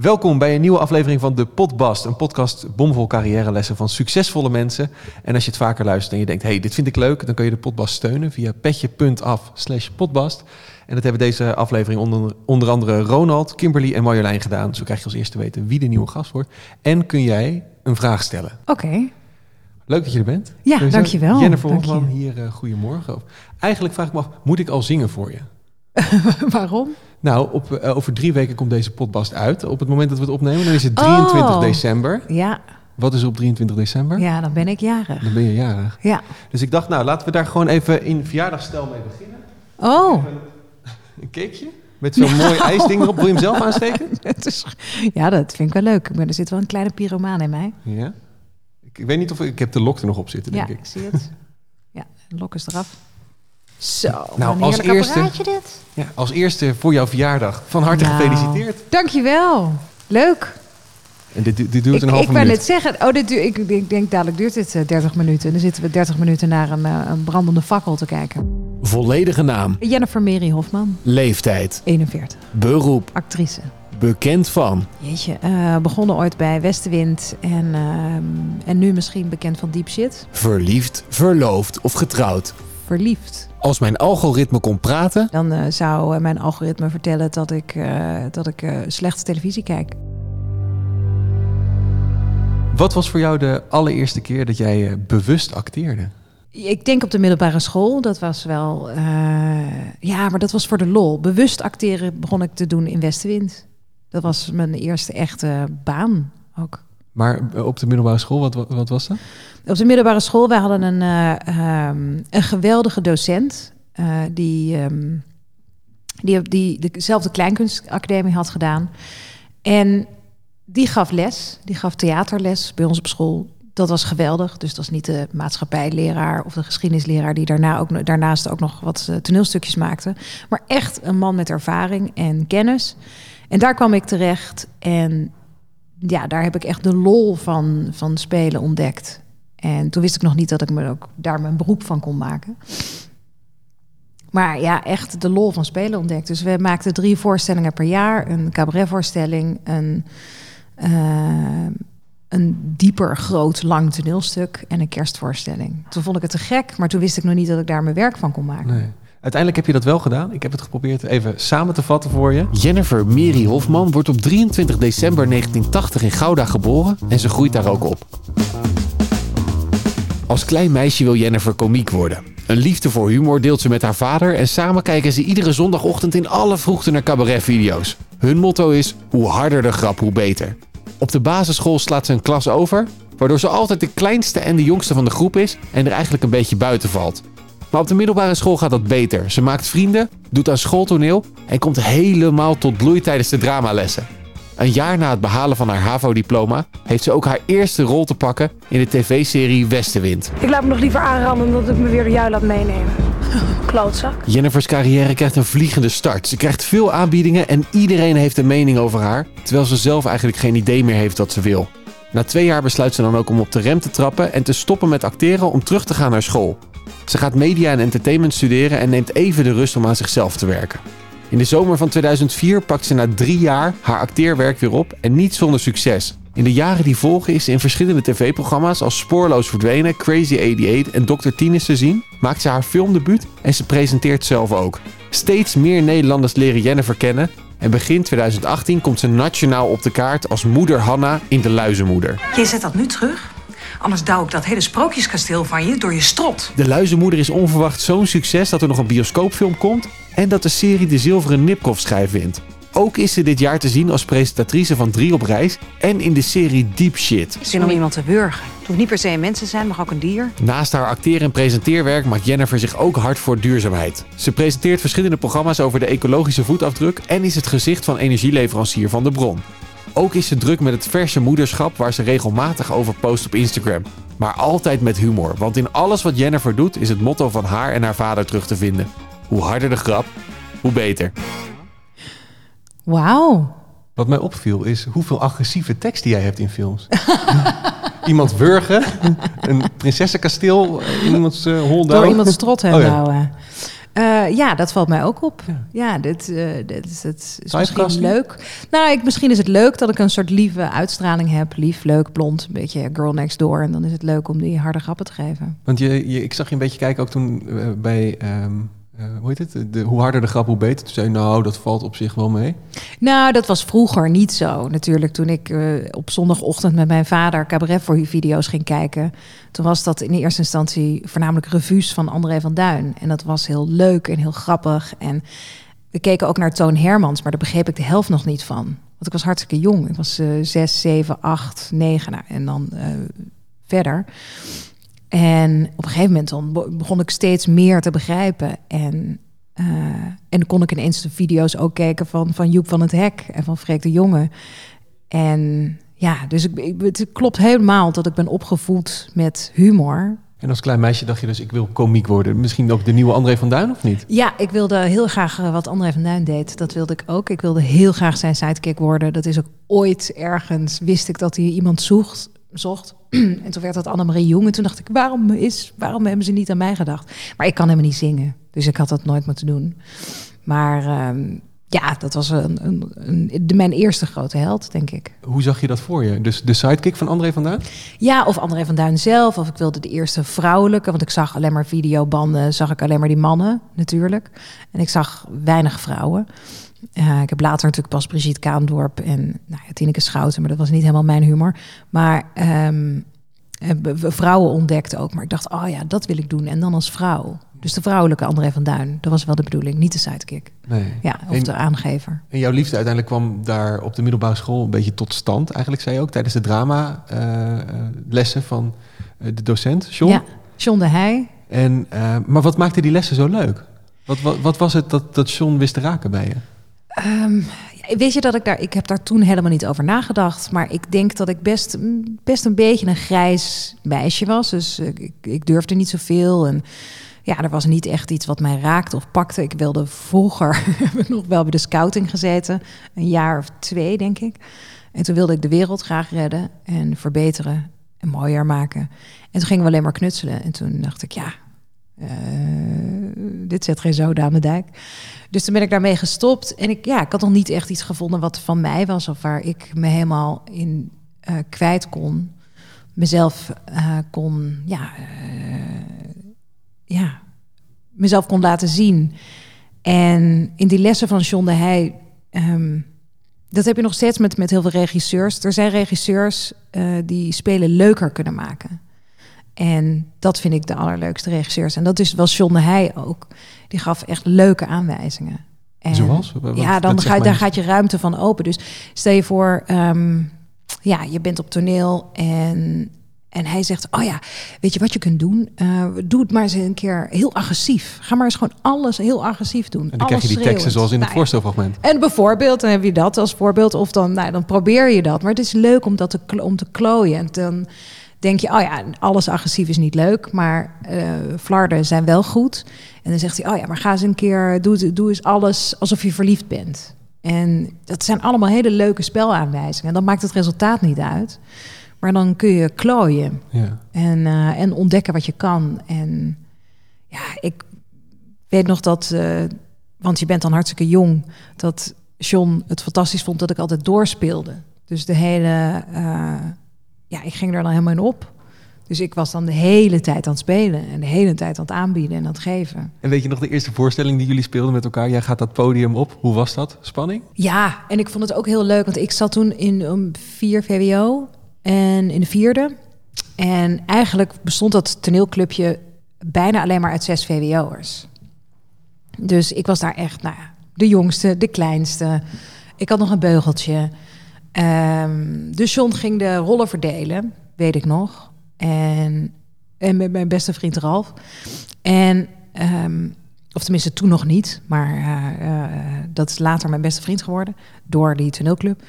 Welkom bij een nieuwe aflevering van de Podbast. Een podcast bomvol carrièrelessen van succesvolle mensen. En als je het vaker luistert en je denkt, hey, dit vind ik leuk... dan kun je de Podbast steunen via petje.af slash podbast. En dat hebben deze aflevering onder, onder andere Ronald, Kimberly en Marjolein gedaan. Zo krijg je als eerste weten wie de nieuwe gast wordt. En kun jij een vraag stellen. Oké. Leuk dat je er bent. Ja, Sowieso. dankjewel. Jennifer je. Hofman, hier, eh, goedemorgen. Eigenlijk vraag ik me af, moet ik al zingen voor je? Waarom? Nou, op, eh, over drie weken komt deze podcast uit. Op het moment dat we het opnemen, dan is het 23 Oh. december. Ja, Wat is op 23 december? ja, dan ben ik jarig. Dan ben je jarig. Ja. Dus ik dacht, nou, laten we daar gewoon even in verjaardagstijl mee beginnen. Oh, Een cakeje met zo'n mooi ijsding erop. Wil je hem zelf aansteken? is, ja, dat vind ik wel leuk. Maar er zit wel een kleine pyromaan in mij. Ja. Ik, ik weet niet of ik, ik heb de lok er nog op zitten, denk Ja, ik. ik zie het. Ja, de lok is eraf. Zo, Nou, een als eerste- dit. Ja, als eerste voor jouw verjaardag. Van harte Nou, gefeliciteerd. Dankjewel. Leuk. En dit, dit duurt Ik, een halve ik wou minuut. net zeggen, oh, dit, duurt- ik, ik denk dadelijk duurt dit eh, 30 minuten. En dan zitten we 30 minuten naar een, eh, een brandende fakkel te kijken. Volledige naam, Jennifer Mary Hofman, leeftijd, 41, beroep, actrice. bekend van, Jeetje, eh, begonnen ooit bij Westenwind en, ehm, en nu misschien bekend van Deep Shit. verliefd, verloofd of getrouwd. Verliefd. Als mijn algoritme kon praten, Dan eh, zou eh, mijn algoritme vertellen dat ik, eh, dat ik eh, slechte televisie kijk. Wat was voor jou de allereerste keer dat jij bewust acteerde? Ik denk op de middelbare school, dat was wel... eh, ja, maar dat was voor de lol. Bewust acteren begon ik te doen in Westenwind. Dat was mijn eerste echte baan ook. Maar op de middelbare school, wat, wat, was dat? Op de middelbare school, wij hadden een, eh, ehm, een geweldige docent. eh, die, ehm, die, die dezelfde kleinkunstacademie had gedaan. En die gaf les, die gaf theaterles bij ons op school. Dat was geweldig. Dus dat was niet de maatschappijleraar of de geschiedenisleraar... die daarna ook, daarnaast ook nog wat eh, toneelstukjes maakte. Maar echt een man met ervaring en kennis. En daar kwam ik terecht. En ja, daar heb ik echt de lol van, van spelen ontdekt. En toen wist ik nog niet dat ik me ook daar mijn beroep van kon maken. Maar ja, echt de lol van spelen ontdekt. Dus we maakten drie voorstellingen per jaar. Een cabaretvoorstelling, een, eh, een dieper, groot, lang toneelstuk en een kerstvoorstelling. Toen vond ik het te gek, maar toen wist ik nog niet dat ik daar mijn werk van kon maken. Nee. Uiteindelijk heb je dat wel gedaan. Ik heb het geprobeerd even samen te vatten voor je. Jennifer Mary Hofman wordt op 23 december 1980 in Gouda geboren en ze groeit daar ook op. Als klein meisje wil Jennifer komiek worden. Een liefde voor humor deelt ze met haar vader en samen kijken ze iedere zondagochtend in alle vroegte naar cabaretvideo's. Hun motto is: hoe harder de grap, hoe beter. Op de basisschool slaat ze een klas over, waardoor ze altijd de kleinste en de jongste van de groep is en er eigenlijk een beetje buiten valt. Maar op de middelbare school gaat dat beter. Ze maakt vrienden, doet aan schooltoneel en komt helemaal tot bloei tijdens de dramalessen. Een jaar na het behalen van haar HAVO-diploma heeft ze ook haar eerste rol te pakken in de tv-serie Westenwind. Ik laat me nog liever aanrammen dan dat ik me weer door jou laat meenemen. Klootzak. Jennifer's carrière krijgt een vliegende start. Ze krijgt veel aanbiedingen en iedereen heeft een mening over haar, terwijl ze zelf eigenlijk geen idee meer heeft wat ze wil. Na twee jaar besluit ze dan ook om op de rem te trappen en te stoppen met acteren om terug te gaan naar school. Ze gaat media en entertainment studeren en neemt even de rust om aan zichzelf te werken. In de zomer van 2004 pakt ze na drie jaar haar acteerwerk weer op en niet zonder succes. In de jaren die volgen is ze in verschillende tv-programma's als Spoorloos Verdwenen, Crazy 88 en Dr. Tines te zien, maakt ze haar filmdebuut en ze presenteert zelf ook. Steeds meer Nederlanders leren Jennifer kennen en begin 2018 komt ze nationaal op de kaart als moeder Hanna in De Luizenmoeder. Je zet dat nu terug, anders douw ik dat hele sprookjeskasteel van je door je strot. De Luizenmoeder is onverwacht zo'n succes dat er nog een bioscoopfilm komt en dat de serie de zilveren Nipkoff-schijf wint. Ook is ze dit jaar te zien als presentatrice van Drie op Reis en in de serie Deep Shit. Zin om iemand te wurgen. Het hoeft niet per se een mensen te zijn, mag ook een dier. Naast haar acteer- en presenteerwerk maakt Jennifer zich ook hard voor duurzaamheid. Ze presenteert verschillende programma's over de ecologische voetafdruk en is het gezicht van energieleverancier van de bron. Ook is ze druk met het verse moederschap waar ze regelmatig over post op Instagram. Maar altijd met humor, want in alles wat Jennifer doet is het motto van haar en haar vader terug te vinden. Hoe harder de grap, hoe beter. Wauw. Wat mij opviel is hoeveel agressieve tekst die jij hebt in films. Iemand wurgen, een prinsessenkasteel in iemands uh, hol Door iemand strot heen Oh ja. houden. Eh, ja, dat valt mij ook op. Ja. Ja, dit, dit is, het is misschien leuk. Nou, ik, misschien is het leuk dat ik een soort lieve uitstraling heb. Lief, leuk, blond, een beetje girl next door. En dan is het leuk om die harde grappen te geven. Want je, je, ik zag je een beetje kijken ook toen eh, bij, ehm, eh, hoe heet het? De, hoe harder de grap, hoe beter. Toen zei je, nou, dat valt op zich wel mee. Nou, dat was vroeger niet zo. Natuurlijk, toen ik eh, op zondagochtend met mijn vader cabaret voor video's ging kijken. Toen was dat in eerste instantie voornamelijk revues van André van Duin. En dat was heel leuk en heel grappig. En we keken ook naar Toon Hermans, maar daar begreep ik de helft nog niet van. Want ik was hartstikke jong. Ik was eh, zes, zeven, acht, negen nou, en dan verder. En op een gegeven moment dan begon ik steeds meer te begrijpen. En, eh, en dan kon ik ineens de video's ook kijken van, van Joep van het Hek en van Freek de Jonge. En ja, dus ik, ik, het klopt helemaal dat ik ben opgevoed met humor. En als klein meisje dacht je dus, ik wil komiek worden. Misschien ook de nieuwe André van Duin, of niet? Ja, ik wilde heel graag eh, wat André van Duin deed. Dat wilde ik ook. Ik wilde heel graag zijn sidekick worden. Dat is ook ooit ergens, wist ik dat hij iemand zocht. Zocht. en toen werd dat Annemarie Jong. En toen dacht ik, waarom, is, waarom hebben ze niet aan mij gedacht? Maar ik kan helemaal niet zingen. Dus ik had dat nooit moeten doen. Maar ehm, ja, dat was een, een, een, de, mijn eerste grote held, denk ik. Hoe zag je dat voor je? Dus de sidekick van André van Duin? Ja, of André van Duin zelf. Of ik wilde de eerste vrouwelijke. Want ik zag alleen maar videobanden. Zag ik alleen maar die mannen, natuurlijk. En ik zag weinig vrouwen. Eh, ik heb later natuurlijk pas Brigitte Kaandorp en nou ja, Tineke Schouten. Maar dat was niet helemaal mijn humor. Maar b- vrouwen ontdekte ook. Maar ik dacht, oh ja, dat wil ik doen. En dan als vrouw. Dus de vrouwelijke André van Duin. Dat was wel de bedoeling. Niet de sidekick. Nee. Ja, of En- de aangever. En jouw liefde uiteindelijk kwam daar op de middelbare school een beetje tot stand. Eigenlijk zei je ook tijdens de drama eh, lessen van de docent, John. Ja, John de Heij. En, maar wat maakte die lessen zo leuk? Wat, wat, wat was het dat, dat John wist te raken bij je? Ehm, weet je dat ik daar, ik heb daar toen helemaal niet over nagedacht, maar ik denk dat ik best, best een beetje een grijs meisje was. Dus ik, durfde niet zoveel en ja, er was niet echt iets wat mij raakte of pakte. Ik wilde vroeger, nog wel bij de scouting gezeten, een jaar of twee denk ik. En toen wilde ik de wereld graag redden en verbeteren en mooier maken. En toen gingen we alleen maar knutselen en toen dacht ik, ja, eh, dit zet geen zoden aan de dijk. Dus toen ben ik daarmee gestopt. En ik, ja, ik had nog niet echt iets gevonden wat van mij was. Of waar ik me helemaal in eh, kwijt kon. Mezelf eh, kon, ja, ja, mezelf kon laten zien. En in die lessen van John de Heij... ehm, dat heb je nog steeds met, met heel veel regisseurs. Er zijn regisseurs die spelen leuker kunnen maken. En dat vind ik de allerleukste regisseurs. En dat is wel John de Heij ook. Die gaf echt leuke aanwijzingen. En Zoals? Wat- ja, dan ga, daar gaat je ruimte van open. Dus stel je voor, ehm, ja, je bent op toneel en, en hij zegt, oh ja, weet je wat je kunt doen? Eh, doe het maar eens een keer heel agressief. Ga maar eens gewoon alles heel agressief doen. En dan krijg je die teksten zoals in het Nou voorstelfragment. en bijvoorbeeld, dan heb je dat als voorbeeld. Of dan, nou, dan probeer je dat. Maar het is leuk om dat te, om te klooien. En dan denk je, oh ja, alles agressief is niet leuk. Maar eh flarden zijn wel goed. En dan zegt hij, oh ja, maar ga eens een keer, doe, doe eens alles alsof je verliefd bent. En dat zijn allemaal hele leuke spelaanwijzingen. En dan maakt het resultaat niet uit. Maar dan kun je klooien Ja. en, eh, en ontdekken wat je kan. En ja, ik weet nog dat, eh, want je bent dan hartstikke jong, dat John het fantastisch vond dat ik altijd doorspeelde. Dus de hele, ja, ik ging er dan helemaal in op. Dus ik was dan de hele tijd aan het spelen en de hele tijd aan het aanbieden en aan het geven. En weet je nog de eerste voorstelling die jullie speelden met elkaar? Jij gaat dat podium op. Hoe was dat? Spanning? Ja, en ik vond het ook heel leuk, want ik zat toen in um, 4 VWO en in de vierde. En eigenlijk bestond dat toneelclubje bijna alleen maar uit zes VWO'ers. Dus ik was daar echt, nou ja, de jongste, de kleinste. Ik had nog een beugeltje. Ehm, dus John ging de rollen verdelen, weet ik nog. En, en met mijn beste vriend Ralf. En, ehm, of tenminste toen nog niet, maar eh, eh, dat is later mijn beste vriend geworden door die toneelclub.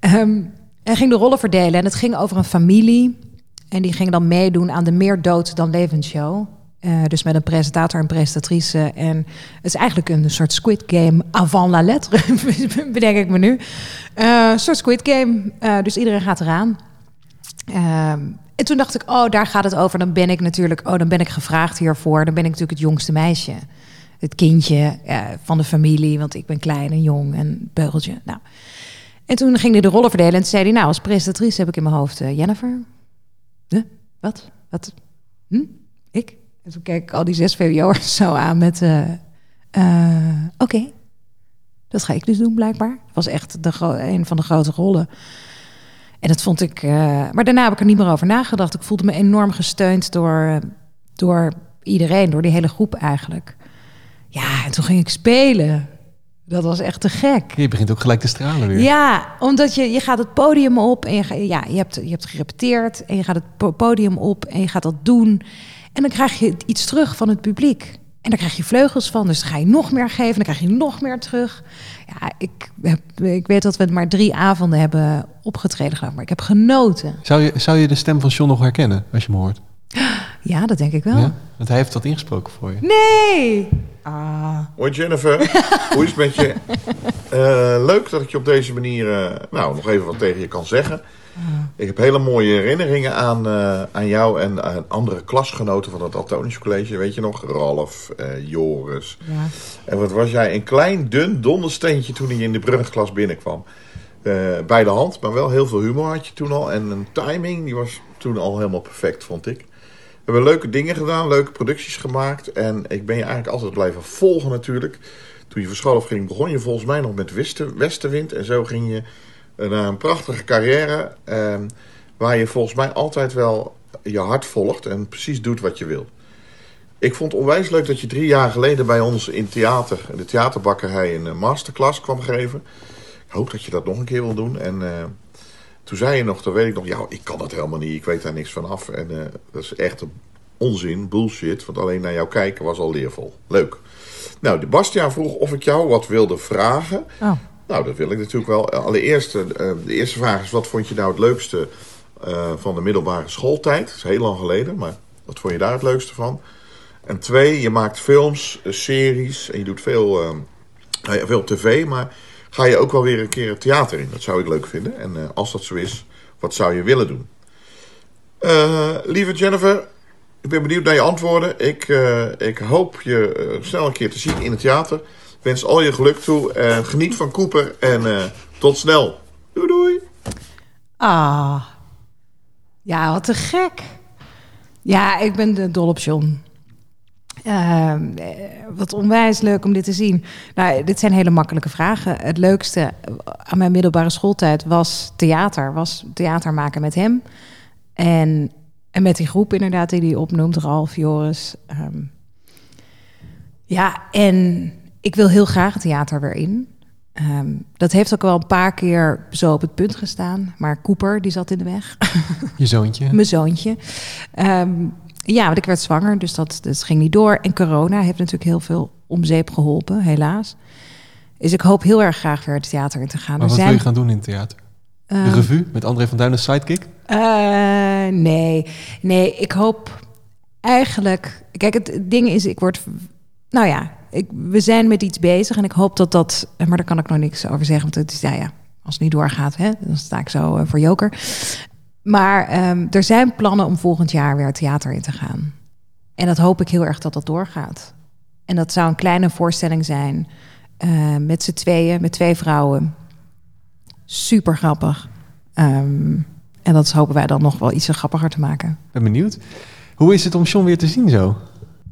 Ehm hij ging de rollen verdelen en het ging over een familie. En die ging dan meedoen aan de Meer Dood dan Levend Show. Eh, dus met een presentator en presentatrice. En het is eigenlijk een soort Squid Game avant la lettre, bedenk ik me nu. Eh, een soort Squid Game. Eh, dus iedereen gaat eraan. Ehm, en toen dacht ik, oh, daar gaat het over. Dan ben ik natuurlijk, oh, dan ben ik gevraagd hiervoor. Dan ben ik natuurlijk het jongste meisje. het kindje van de familie, want ik ben klein en jong en beugeltje. Nou. En toen ging hij de rollen verdelen en toen zei hij, nou, als presentatrice heb ik in mijn hoofd Jennifer. Wat? Wat? Hm? Ik? En toen keek ik al die zes VWO'ers zo aan met, eh, eh, oké, dat ga ik dus doen blijkbaar. Het was echt de een van de grote rollen. En dat vond ik. eh, maar daarna heb ik er niet meer over nagedacht. Ik voelde me enorm gesteund door, door iedereen, door die hele groep eigenlijk. Ja, en toen ging ik spelen. Dat was echt te gek. Je begint ook gelijk te stralen weer. Ja, omdat je, je gaat het podium op en je, ga- ja, je, hebt, je hebt gerepeteerd en je gaat het po- podium op en je gaat dat doen. En dan krijg je iets terug van het publiek. En daar krijg je vleugels van, dus dan ga je nog meer geven, dan krijg je nog meer terug. Ja, ik, heb, ik weet dat we maar drie avonden hebben opgetreden, maar ik heb genoten. Zou, je, zou je de stem van John nog herkennen als je hem hoort? Ja, dat denk ik wel. Ja? Want hij heeft dat ingesproken voor je. Nee! Ah. Hoi Jennifer, hoe is het met je? Eh, leuk dat ik je op deze manier eh, nou, nog even wat tegen je kan zeggen. Ik heb hele mooie herinneringen aan, eh, aan jou en aan andere klasgenoten van het Antonisch College. Weet je nog? Ralf, eh, Joris. Ja. En wat was jij een klein, dun dondersteentje toen je in de brugklas binnenkwam. Eh, bij de hand, maar wel heel veel humor had je toen al. En een timing, die was toen al helemaal perfect, vond ik. We hebben leuke dingen gedaan, leuke producties gemaakt. En ik ben je eigenlijk altijd blijven volgen natuurlijk. Toen je school af ging, begon je volgens mij nog met Westen, Westenwind. En zo ging je eh, naar een prachtige carrière. ehm, waar je volgens mij altijd wel je hart volgt en precies doet wat je wil. Ik vond het onwijs leuk dat je drie jaar geleden bij ons in theater, in de theaterbakkerij, een eh, masterclass kwam geven. Ik hoop dat je dat nog een keer wil doen. En eh, toen zei je nog, dan weet ik nog, ja, ik kan dat helemaal niet, ik weet daar niks van af. En eh, dat is echt een onzin, bullshit, want alleen naar jou kijken was al leervol. Leuk. Nou, de Bastiaan vroeg of ik jou wat wilde vragen. Oh. Nou, dat wil ik natuurlijk wel. Allereerst, eh, de eerste vraag is, wat vond je nou het leukste eh, van de middelbare schooltijd? Dat is heel lang geleden, maar wat vond je daar het leukste van? En twee, je maakt films, eh, series en je doet veel, nou veel tv, maar ga je ook wel weer een keer het theater in? Dat zou ik leuk vinden. En als dat zo is, wat zou je willen doen? Lieve Jennifer, ik ben benieuwd naar je antwoorden. Ik, ik hoop je snel een keer te zien in het theater. Wens al je geluk toe. en geniet van Cooper en eh, tot snel. Doei doei. Ah. Ja, wat te gek. Ja, ik ben de dol op John. Ehm, eh, wat onwijs leuk om dit te zien. Nou, dit zijn hele makkelijke vragen. Het leukste aan mijn middelbare schooltijd was theater. Was theater maken met hem. En, en met die groep inderdaad die hij opnoemt. Ralf, Joris. ehm. ja, en ik wil heel graag het theater weer in. Ehm, dat heeft ook wel een paar keer zo op het punt gestaan. Maar Cooper, die zat in de weg. Je zoontje. Mijn zoontje. Ehm, ja, want ik werd zwanger, dus dat, dat ging niet door. En corona heeft natuurlijk heel veel om zeep geholpen, helaas. Dus ik hoop heel erg graag weer het theater in te gaan. Maar Er wat wil zijn, je gaan doen in het theater? De ehm, revue met André van Duin als sidekick? eh, nee, nee, ik hoop eigenlijk. Kijk, het ding is, ik word. Nou ja, ik, we zijn met iets bezig en ik hoop dat dat. Maar daar kan ik nog niks over zeggen, want het is, ja, ja als het niet doorgaat, hè, dan sta ik zo eh, voor joker. Maar ehm, er zijn plannen om volgend jaar weer theater in te gaan. En dat hoop ik heel erg dat dat doorgaat. En dat zou een kleine voorstelling zijn eh, met z'n tweeën, met twee vrouwen. Super grappig. Ehm, en dat hopen wij dan nog wel iets grappiger te maken. Ben benieuwd. Hoe is het om John weer te zien zo?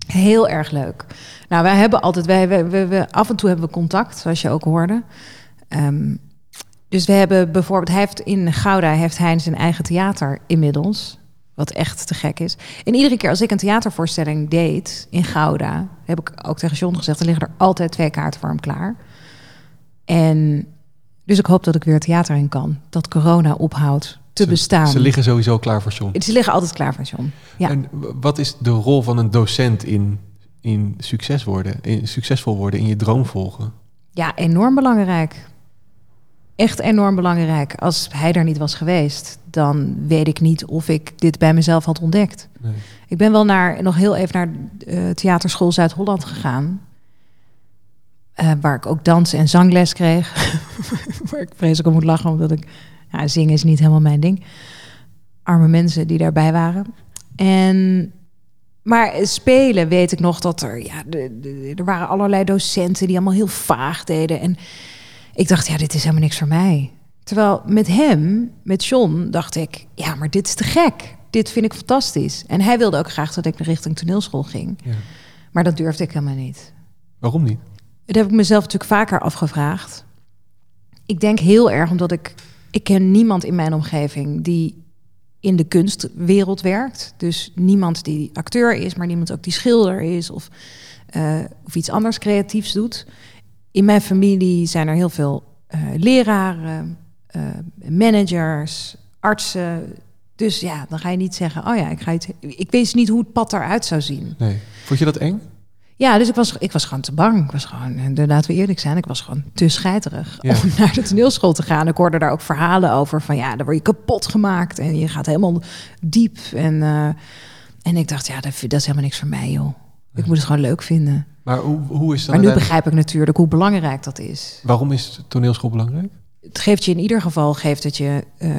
Heel erg leuk. Nou, wij hebben altijd, wij, wij, wij- af en toe hebben we contact, zoals je ook hoorde. Ehm, dus we hebben bijvoorbeeld, hij heeft in Gouda heeft hij zijn eigen theater inmiddels, wat echt te gek is. En iedere keer als ik een theatervoorstelling deed in Gouda, heb ik ook tegen John gezegd, er liggen er altijd twee kaarten voor hem klaar. En dus ik hoop dat ik weer theater in kan, dat corona ophoudt te Ze- bestaan. Ze liggen sowieso klaar voor John. Ze liggen altijd klaar van John. Ja. En wat is de rol van een docent in, in succes worden, in succesvol worden, in je droom volgen? Ja, enorm belangrijk. Echt enorm belangrijk. Als hij er niet was geweest, dan weet ik niet of ik dit bij mezelf had ontdekt. Nee. Ik ben wel naar, nog heel even naar eh, Theaterschool Zuid-Holland gegaan. eh, waar ik ook dans- en zangles kreeg. waar ik vreselijk om moet lachen, omdat ik... Ja, zingen is niet helemaal mijn ding. Arme mensen die daarbij waren. En maar spelen weet ik nog dat er, ja, de, de- er waren allerlei docenten die allemaal heel vaag deden. En ik dacht, ja, dit is helemaal niks voor mij. Terwijl met hem, met John, dacht ik, ja, maar dit is te gek. Dit vind ik fantastisch. En hij wilde ook graag dat ik richting toneelschool ging. Ja. Maar dat durfde ik helemaal niet. Waarom niet? Dat heb ik mezelf natuurlijk vaker afgevraagd. Ik denk heel erg omdat ik... Ik ken niemand in mijn omgeving die in de kunstwereld werkt. Dus niemand die acteur is, maar niemand ook die schilder is... of, eh, of iets anders creatiefs doet. In mijn familie zijn er heel veel eh, leraren, eh, managers, artsen... Dus ja, dan ga je niet zeggen, oh ja, ik ga. Ik wist niet hoe het pad eruit zou zien. Nee. Vond je dat eng? Ja, dus ik was, ik was gewoon te bang. Ik was gewoon, en laten we eerlijk zijn, ik was gewoon te scheiterig Ja. om naar de toneelschool te gaan. Ik hoorde daar ook verhalen over van ja, dan word je kapot gemaakt en je gaat helemaal diep. En, eh, en ik dacht, ja, dat, dat is helemaal niks voor mij, joh. Ik moet het gewoon leuk vinden. Maar hoe, hoe is dan Maar nu begrijp ik natuurlijk hoe belangrijk dat is. Waarom is toneelschool belangrijk? Het geeft je in ieder geval geeft het je eh,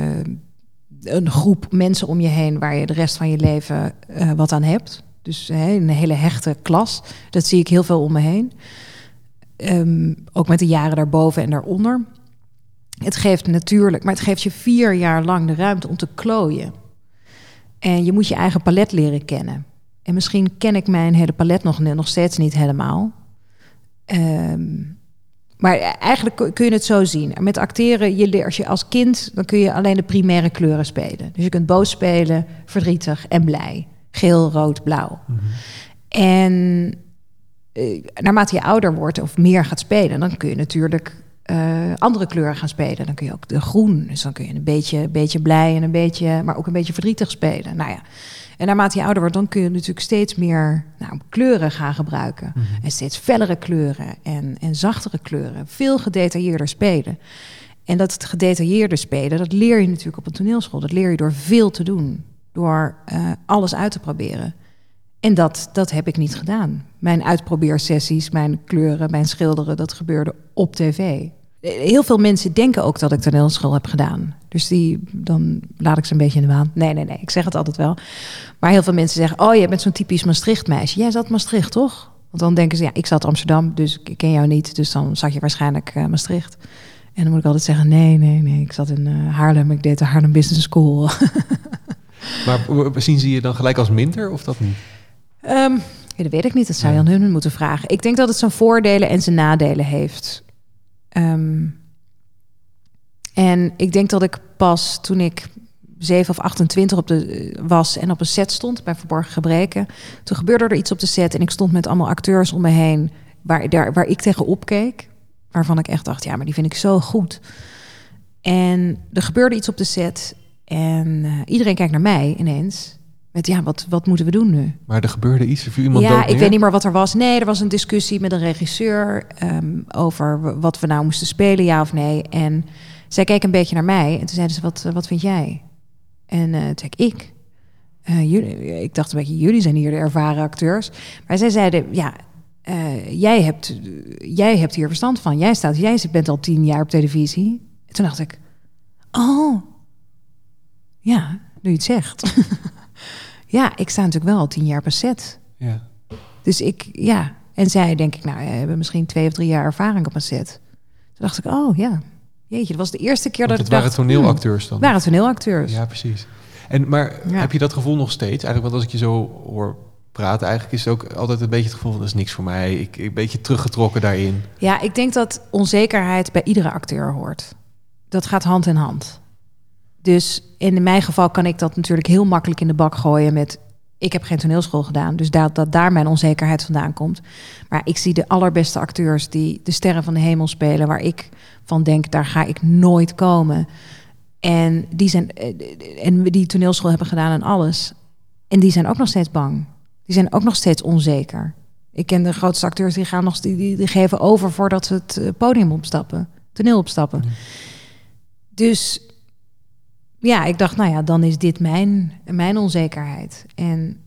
een groep mensen om je heen waar je de rest van je leven eh, wat aan hebt. Dus hè, een hele hechte klas. Dat zie ik heel veel om me heen. Ehm, ook met de jaren daarboven en daaronder. Het geeft natuurlijk, maar het geeft je vier jaar lang de ruimte om te klooien. En je moet je eigen palet leren kennen. En misschien ken ik mijn hele palet nog, nog steeds niet helemaal. Ehm, maar eigenlijk kun je het zo zien. Met acteren, je als je als kind, dan kun je alleen de primaire kleuren spelen. Dus je kunt boos spelen, verdrietig en blij. Geel, rood, blauw. En eh, naarmate je ouder wordt of meer gaat spelen, dan kun je natuurlijk eh, andere kleuren gaan spelen. Dan kun je ook de groen. Dus dan kun je een beetje, beetje blij en een beetje, maar ook een beetje verdrietig spelen. Nou ja. En naarmate je ouder wordt, dan kun je natuurlijk steeds meer nou, kleuren gaan gebruiken. En steeds fellere kleuren en, en zachtere kleuren. Veel gedetailleerder spelen. En dat gedetailleerder spelen, dat leer je natuurlijk op een toneelschool. Dat leer je door veel te doen. Door eh, alles uit te proberen. En dat, dat heb ik niet gedaan. Mijn uitprobeersessies, mijn kleuren, mijn schilderen, dat gebeurde op tv. Heel veel mensen denken ook dat ik toneelschool heb gedaan. Dus die, dan laat ik ze een beetje in de waan. Nee, nee, nee, ik zeg het altijd wel. Maar heel veel mensen zeggen, oh, je bent zo'n typisch Maastricht meisje. Jij zat Maastricht, toch? Want dan denken ze, ja, ik zat Amsterdam, dus ik ken jou niet. Dus dan zat je waarschijnlijk eh, Maastricht. En dan moet ik altijd zeggen, nee, nee, nee, ik zat in eh, Haarlem. Ik deed de Haarlem Business School. Maar zien ze je dan gelijk als minder of dat niet? Ehm, ja, dat weet ik niet. Dat zou je aan hun moeten vragen. Ik denk dat het zijn voordelen en zijn nadelen heeft. Ehm, en ik denk dat ik pas toen ik 7 of 28 op de, eh, was en op een set stond bij Verborgen Gebreken. Toen gebeurde er iets op de set en ik stond met allemaal acteurs om me heen waar, daar, waar ik tegen opkeek. Waarvan ik echt dacht, ja, maar die vind ik zo goed. En er gebeurde iets op de set en eh, iedereen kijkt naar mij ineens. Met ja, wat, wat moeten we doen nu? Maar er gebeurde iets, er viel iemand ja, ik weet niet meer wat er was. Nee, er was een discussie met een regisseur ehm, over wat we nou moesten spelen, ja of nee. En zij keek een beetje naar mij en toen zeiden ze, wat, eh, wat vind jij? En eh toen zei ik, ik. Jullie, ik dacht een beetje, jullie zijn hier de ervaren acteurs. Maar zij zeiden, ja, jij, hebt, jij hebt hier verstand van. Jij, staat, jij bent al tien jaar op televisie. En toen dacht ik, oh, ja, nu je het zegt. ja, ik sta natuurlijk wel al tien jaar per set. Ja. Dus ik, ja. En zij, denk ik, nou, hebben misschien twee of drie jaar ervaring op een set. Toen dacht ik, oh ja, jeetje, dat was de eerste keer Want dat het ik waren dacht... toneelacteurs dan? hmm, waren toneelacteurs. Ja, precies. En, maar Ja. heb je dat gevoel nog steeds? Eigenlijk, want als ik je zo hoor praten, eigenlijk is het ook altijd een beetje het gevoel van dat is niks voor mij. Ik, ik een beetje teruggetrokken daarin. Ja, ik denk dat onzekerheid bij iedere acteur hoort. Dat gaat hand in hand. Dus in mijn geval kan ik dat natuurlijk heel makkelijk in de bak gooien met... ik heb geen toneelschool gedaan, dus dat, dat daar mijn onzekerheid vandaan komt. Maar ik zie de allerbeste acteurs die de sterren van de hemel spelen... waar ik van denk, daar ga ik nooit komen. En die, zijn, eh, en die toneelschool hebben gedaan en alles. En die zijn ook nog steeds bang. Die zijn ook nog steeds onzeker. Ik ken de grootste acteurs die gaan nog die, die, die geven over voordat ze het eh, podium opstappen, toneel opstappen. Dus ja, ik dacht, nou ja, dan is dit mijn, mijn onzekerheid. En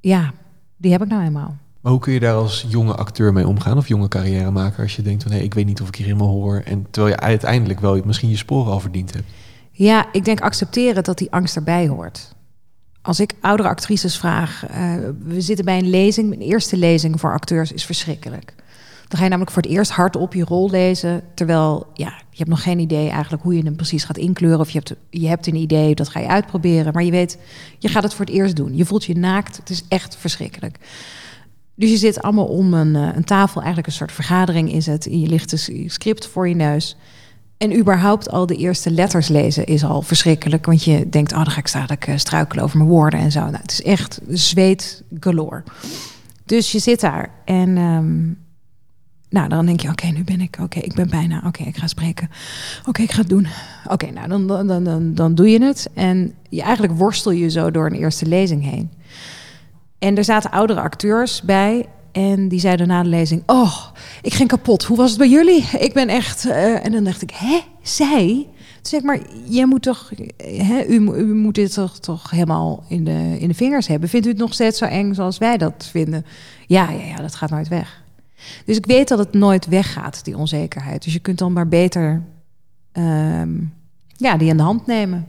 ja, die heb ik nou eenmaal. Maar hoe kun je daar als jonge acteur mee omgaan of jonge carrièremaker als je denkt van hé, ik weet niet of ik hier helemaal hoor en terwijl je uiteindelijk wel misschien je sporen al verdiend hebt. Ja, ik denk accepteren dat die angst erbij hoort. Als ik oudere actrices vraag, eh, we zitten bij een lezing, mijn eerste lezing voor acteurs is verschrikkelijk. Dan ga je namelijk voor het eerst hardop je rol lezen, terwijl ja, je hebt nog geen idee eigenlijk hoe je hem precies gaat inkleuren. Of je hebt, je hebt een idee, dat ga je uitproberen, maar je weet, je gaat het voor het eerst doen. Je voelt je naakt, het is echt verschrikkelijk. Dus je zit allemaal om een, eh, een tafel, eigenlijk een soort vergadering is het. Je ligt een script voor je neus. En überhaupt al de eerste letters lezen is al verschrikkelijk. Want je denkt, oh, dan ga ik dadelijk eh, struikelen over mijn woorden en zo. Nou, het is echt zweet galore. Dus je zit daar en ehm, nou, dan denk je, oké, nu ben ik, oké, ik ben bijna, oké, ik ga spreken. Oké, ik ga het doen. Oké, nou, dan, dan, dan, dan, doe je het. En je, eigenlijk worstel je zo door een eerste lezing heen. En er zaten oudere acteurs bij. En die zeiden na de lezing: Oh, ik ging kapot. Hoe was het bij jullie? Ik ben echt. eh, en dan dacht ik: Hè, zij? Zeg maar, jij moet toch. Hè, u, u moet dit toch, toch helemaal in de, in de vingers hebben. Vindt u het nog steeds zo eng zoals wij dat vinden? Ja, ja, ja, dat gaat nooit weg. Dus ik weet dat het nooit weggaat, die onzekerheid. Dus je kunt dan maar beter. ehm, ja, die aan de hand nemen.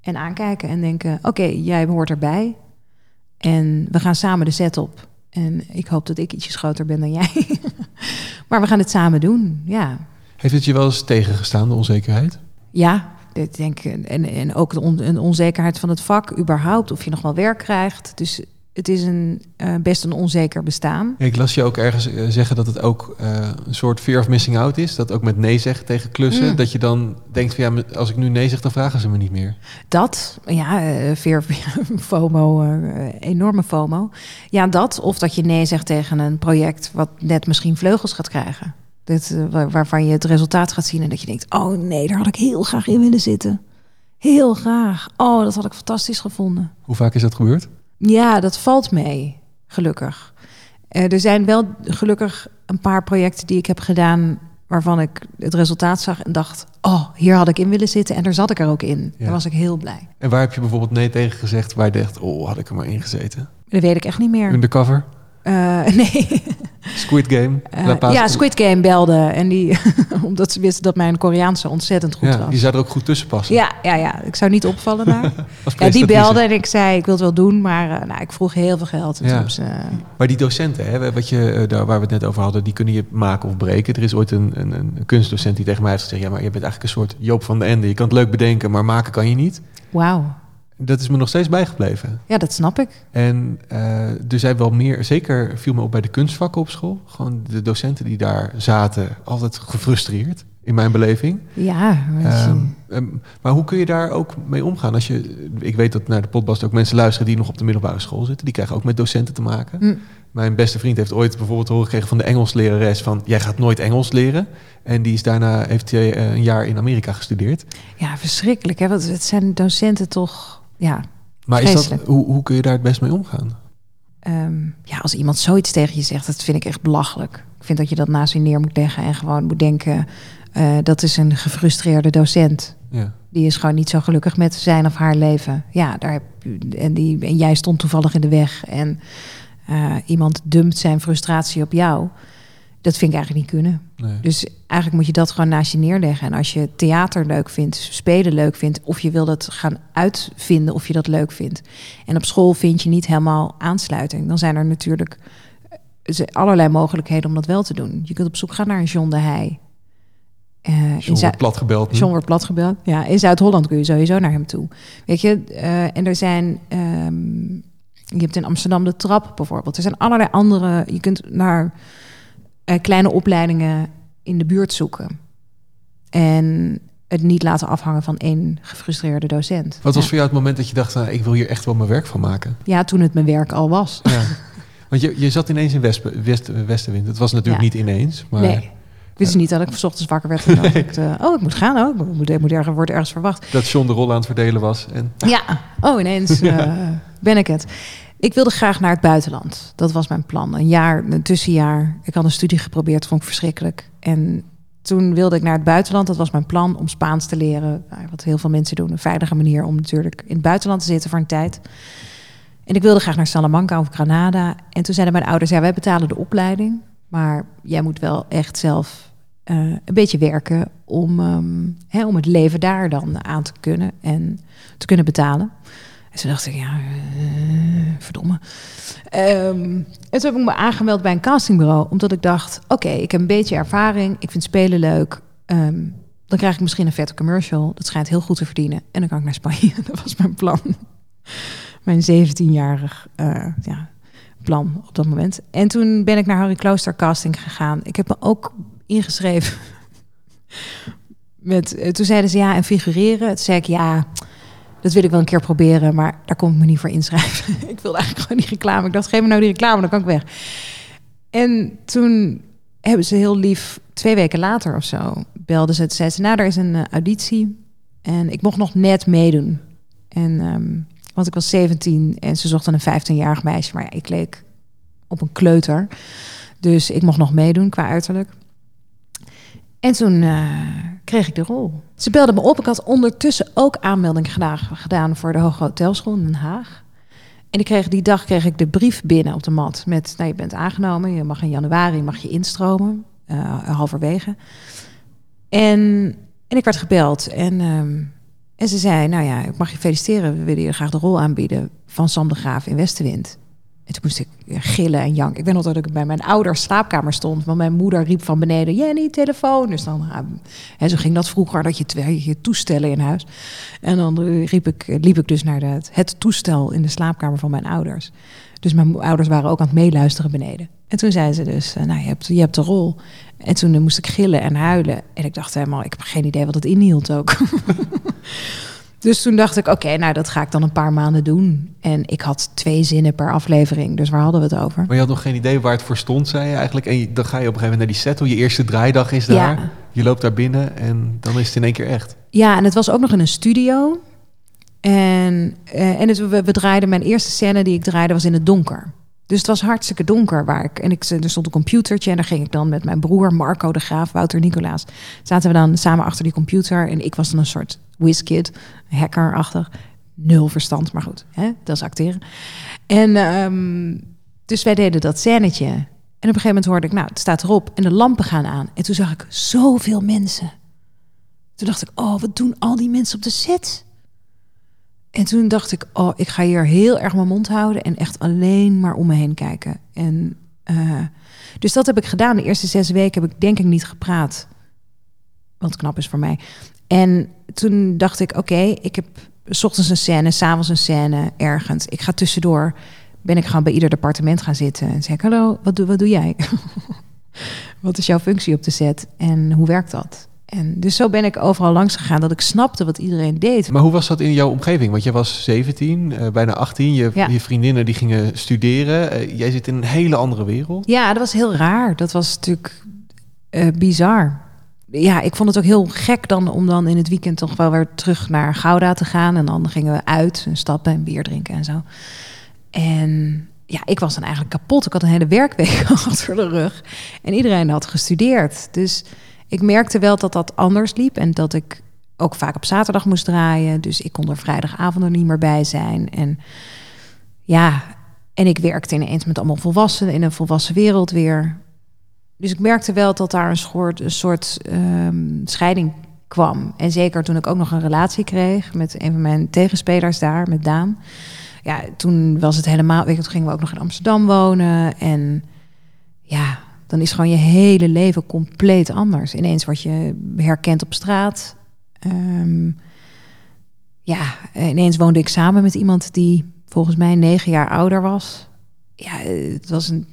En aankijken en denken: Oké, jij hoort erbij. En we gaan samen de set op. En ik hoop dat ik ietsjes groter ben dan jij. maar we gaan het samen doen. Ja, Heeft het je wel eens tegengestaan, de onzekerheid? ja ik denk, en, en ook de, on- een onzekerheid van het vak, überhaupt, of je nog wel werk krijgt. Dus het is een, eh, best een onzeker bestaan. Ik las je ook ergens eh, zeggen dat het ook eh, een soort fear of missing out is. Dat ook met nee zeggen tegen klussen. Mm. Dat je dan denkt van ja, als ik nu nee zeg, dan vragen ze me niet meer. Dat, ja, fear FOMO, eh, enorme FOMO. Ja, dat, of dat je nee zegt tegen een project wat net misschien vleugels gaat krijgen. Dit, waar- waarvan je het resultaat gaat zien en dat je denkt, oh nee, daar had ik heel graag in willen zitten. Heel graag. Oh, dat had ik fantastisch gevonden. Hoe vaak is dat gebeurd? Ja, dat valt mee, gelukkig. Eh, er zijn wel gelukkig een paar projecten die ik heb gedaan waarvan ik het resultaat zag en dacht, oh, hier had ik in willen zitten en daar zat ik er ook in. Ja. Daar was ik heel blij. En waar heb je bijvoorbeeld nee tegen gezegd waar je dacht, oh, had ik er maar in gezeten? Dat weet ik echt niet meer. Undercover? Eh, nee. Squid Game? Eh, ja, Squid Game belde. En die, omdat ze wisten dat mijn Koreaanse ontzettend goed Ja, was. die zou er ook goed tussen passen. Ja, ja, ja, ik zou niet opvallen daar. Ja, die belde en ik zei, ik wil het wel doen, maar eh, nou, ik vroeg heel veel geld. Ja. Maar die docenten, hè, wat je, eh, daar, waar we het net over hadden, die kunnen je maken of breken. Er is ooit een, een, een kunstdocent die tegen mij heeft gezegd... ja, maar je bent eigenlijk een soort Joop van de Ende. Je kan het leuk bedenken, maar maken kan je niet. wauw. Dat is me nog steeds bijgebleven. Ja, dat snap ik. En eh, er zijn wel meer, zeker viel me op bij de kunstvakken op school. Gewoon de docenten die daar zaten, altijd gefrustreerd, in mijn beleving. Ja. Ehm, ehm, maar hoe kun je daar ook mee omgaan? Als je, ik weet dat naar de podcast ook mensen luisteren die nog op de middelbare school zitten. Die krijgen ook met docenten te maken. Mm. Mijn beste vriend heeft ooit bijvoorbeeld horen gekregen van de Engelslerares van... jij gaat nooit Engels leren. En die is daarna, heeft hij eh, een jaar in Amerika gestudeerd. Ja, verschrikkelijk. Hè? Want het zijn docenten toch... Ja, Maar is dat, hoe, hoe kun je daar het best mee omgaan? ehm, ja, als iemand zoiets tegen je zegt, dat vind ik echt belachelijk. Ik vind dat je dat naast je neer moet leggen en gewoon moet denken... eh, dat is een gefrustreerde docent. Ja. Die is gewoon niet zo gelukkig met zijn of haar leven. Ja, daar heb je, en, die, en jij stond toevallig in de weg. En eh, iemand dumpt zijn frustratie op jou. Dat vind ik eigenlijk niet kunnen. Nee. Dus eigenlijk moet je dat gewoon naast je neerleggen. En als je theater leuk vindt, spelen leuk vindt, of je wil dat gaan uitvinden of je dat leuk vindt. En op school vind je niet helemaal aansluiting. Dan zijn er natuurlijk eh, allerlei mogelijkheden om dat wel te doen. Je kunt op zoek gaan naar een John de Heij. In John wordt plat gebeld. nu. John wordt plat gebeld. Ja, in Zuid-Holland kun je sowieso naar hem toe. Weet je, eh, en er zijn. ehm, je hebt in Amsterdam de trap bijvoorbeeld. Er zijn allerlei andere. Je kunt naar eh, kleine opleidingen in de buurt zoeken. En het niet laten afhangen van één gefrustreerde docent. Wat was ja. voor jou het moment dat je dacht, nou, ik wil hier echt wel mijn werk van maken? ja, toen het mijn werk al was. Ja. Want je, je zat ineens in West, West, Westenwind. Het was natuurlijk Ja. niet ineens. Maar nee. Ik wist niet dat ik 's ochtends wakker werd en ik, eh, oh, ik moet gaan. Oh, ik moet, ik moet ergens, wordt ergens verwacht. dat John de rol aan het verdelen was. En Ja, oh ineens eh, ben ik het. Ik wilde graag naar het buitenland. Dat was mijn plan. Een jaar, een tussenjaar. Ik had een studie geprobeerd, vond ik verschrikkelijk. En toen wilde ik naar het buitenland. Dat was mijn plan om Spaans te leren. Nou, wat heel veel mensen doen. Een veilige manier om natuurlijk in het buitenland te zitten voor een tijd. En ik wilde graag naar Salamanca of Granada. En toen zeiden mijn ouders, ja, wij betalen de opleiding. Maar jij moet wel echt zelf eh, een beetje werken om, ehm, hè, om het leven daar dan aan te kunnen en te kunnen betalen. En toen dacht ik, ja, eh, verdomme. Ehm, en toen heb ik me aangemeld bij een castingbureau. Omdat ik dacht, oké, ik heb een beetje ervaring. Ik vind spelen leuk. Ehm, dan krijg ik misschien een vette commercial. Dat schijnt heel goed te verdienen. En dan kan ik naar Spanje. Dat was mijn plan. Mijn 17-jarig eh, ja, plan op dat moment. En toen ben ik naar Harry Klooster casting gegaan. Ik heb me ook ingeschreven. Met, eh, toen zeiden ze ja, en figureren. Toen zei ik ja, dat wil ik wel een keer proberen, maar daar kom ik me niet voor inschrijven. ik wilde eigenlijk gewoon die reclame. Ik dacht, geef me nou die reclame, dan kan ik weg. En toen hebben ze heel lief, twee weken later of zo, belden ze. Zei ze, nou, er is een eh, auditie. En ik mocht nog net meedoen. En, ehm, want ik was 17 en ze zochten een 15-jarig meisje. Maar ja, ik leek op een kleuter. Dus ik mocht nog meedoen qua uiterlijk. En toen eh, kreeg ik de rol. Ze belden me op. Ik had ondertussen ook aanmelding gedaan, voor de Hoge Hotelschool in Den Haag. En ik kreeg, die dag kreeg ik de brief binnen op de mat met, nou, je bent aangenomen, je mag in januari mag je instromen, uh, halverwege. En, en ik werd gebeld en, ehm, en ze zei, nou ja, ik mag je feliciteren, we willen je graag de rol aanbieden van Sam de Graaf in Westenwind. En toen moest ik gillen en janken. Ik weet nog dat ik bij mijn ouders slaapkamer stond. Want mijn moeder riep van beneden, Jenny, telefoon. Dus dan, en zo ging dat vroeger, dat je je toestellen in huis. En dan riep ik, liep ik dus naar de, het toestel in de slaapkamer van mijn ouders. Dus mijn ouders waren ook aan het meeluisteren beneden. En toen zei ze dus, nou, je hebt, je hebt de rol. En toen moest ik gillen en huilen. En ik dacht helemaal, ik heb geen idee wat het inhield ook. Dus toen dacht ik, oké, nou dat ga ik dan een paar maanden doen. En ik had twee zinnen per aflevering, dus waar hadden we het over? Maar je had nog geen idee waar het voor stond, zei je eigenlijk. En dan ga je op een gegeven moment naar die settle. Je eerste draaidag is daar. Ja. Je loopt daar binnen en dan is het in één keer echt. Ja, en het was ook nog in een studio. En, eh, en het, we, we draaiden, mijn eerste scène die ik draaide was in het donker. Dus het was hartstikke donker waar ik. En ik, er stond een computertje en daar ging ik dan met mijn broer Marco de Graaf, Wouter Nicolaas. Zaten we dan samen achter die computer. En ik was dan een soort whiskid, hackerachtig. Nul verstand, maar goed, hè, dat is acteren. En ehm, dus wij deden dat scènetje. En op een gegeven moment hoorde ik, nou, het staat erop en de lampen gaan aan. En toen zag ik zoveel mensen. Toen dacht ik, oh, wat doen al die mensen op de set? En toen dacht ik, oh, ik ga hier heel erg mijn mond houden en echt alleen maar om me heen kijken. En uh, dus dat heb ik gedaan. De eerste zes weken heb ik denk ik niet gepraat. Wat knap is voor mij. En toen dacht ik, oké, ik heb s ochtends een scène, s'avonds een scène, ergens. Ik ga tussendoor, ben ik gewoon bij ieder departement gaan zitten. En zei ik, hallo, wat doe, wat doe jij? wat is jouw functie op de set? En hoe werkt dat? En dus zo ben ik overal langs gegaan dat ik snapte wat iedereen deed. Maar hoe was dat in jouw omgeving? Want je was 17, uh, bijna 18. Je, Ja. je vriendinnen die gingen studeren. Eh, jij zit in een hele andere wereld. Ja, dat was heel raar. Dat was natuurlijk eh, bizar. Ja, ik vond het ook heel gek dan om dan in het weekend toch wel weer terug naar Gouda te gaan. En dan gingen we uit en stappen en bier drinken en zo. En ja, ik was dan eigenlijk kapot. Ik had een hele werkweek achter de rug. En iedereen had gestudeerd. Dus ik merkte wel dat dat anders liep. En dat ik ook vaak op zaterdag moest draaien. Dus ik kon er vrijdagavond er niet meer bij zijn. En ja, en ik werkte ineens met allemaal volwassenen in een volwassen wereld weer. Dus ik merkte wel dat daar een soort, een soort ehm, scheiding kwam. En zeker toen ik ook nog een relatie kreeg met een van mijn tegenspelers daar, met Daan. Ja, toen was het helemaal. Weet toen gingen we ook nog in Amsterdam wonen. En ja, dan is gewoon je hele leven compleet anders. Ineens word je herkend op straat. Ehm, ja, ineens woonde ik samen met iemand die volgens mij negen jaar ouder was. Ja, het was een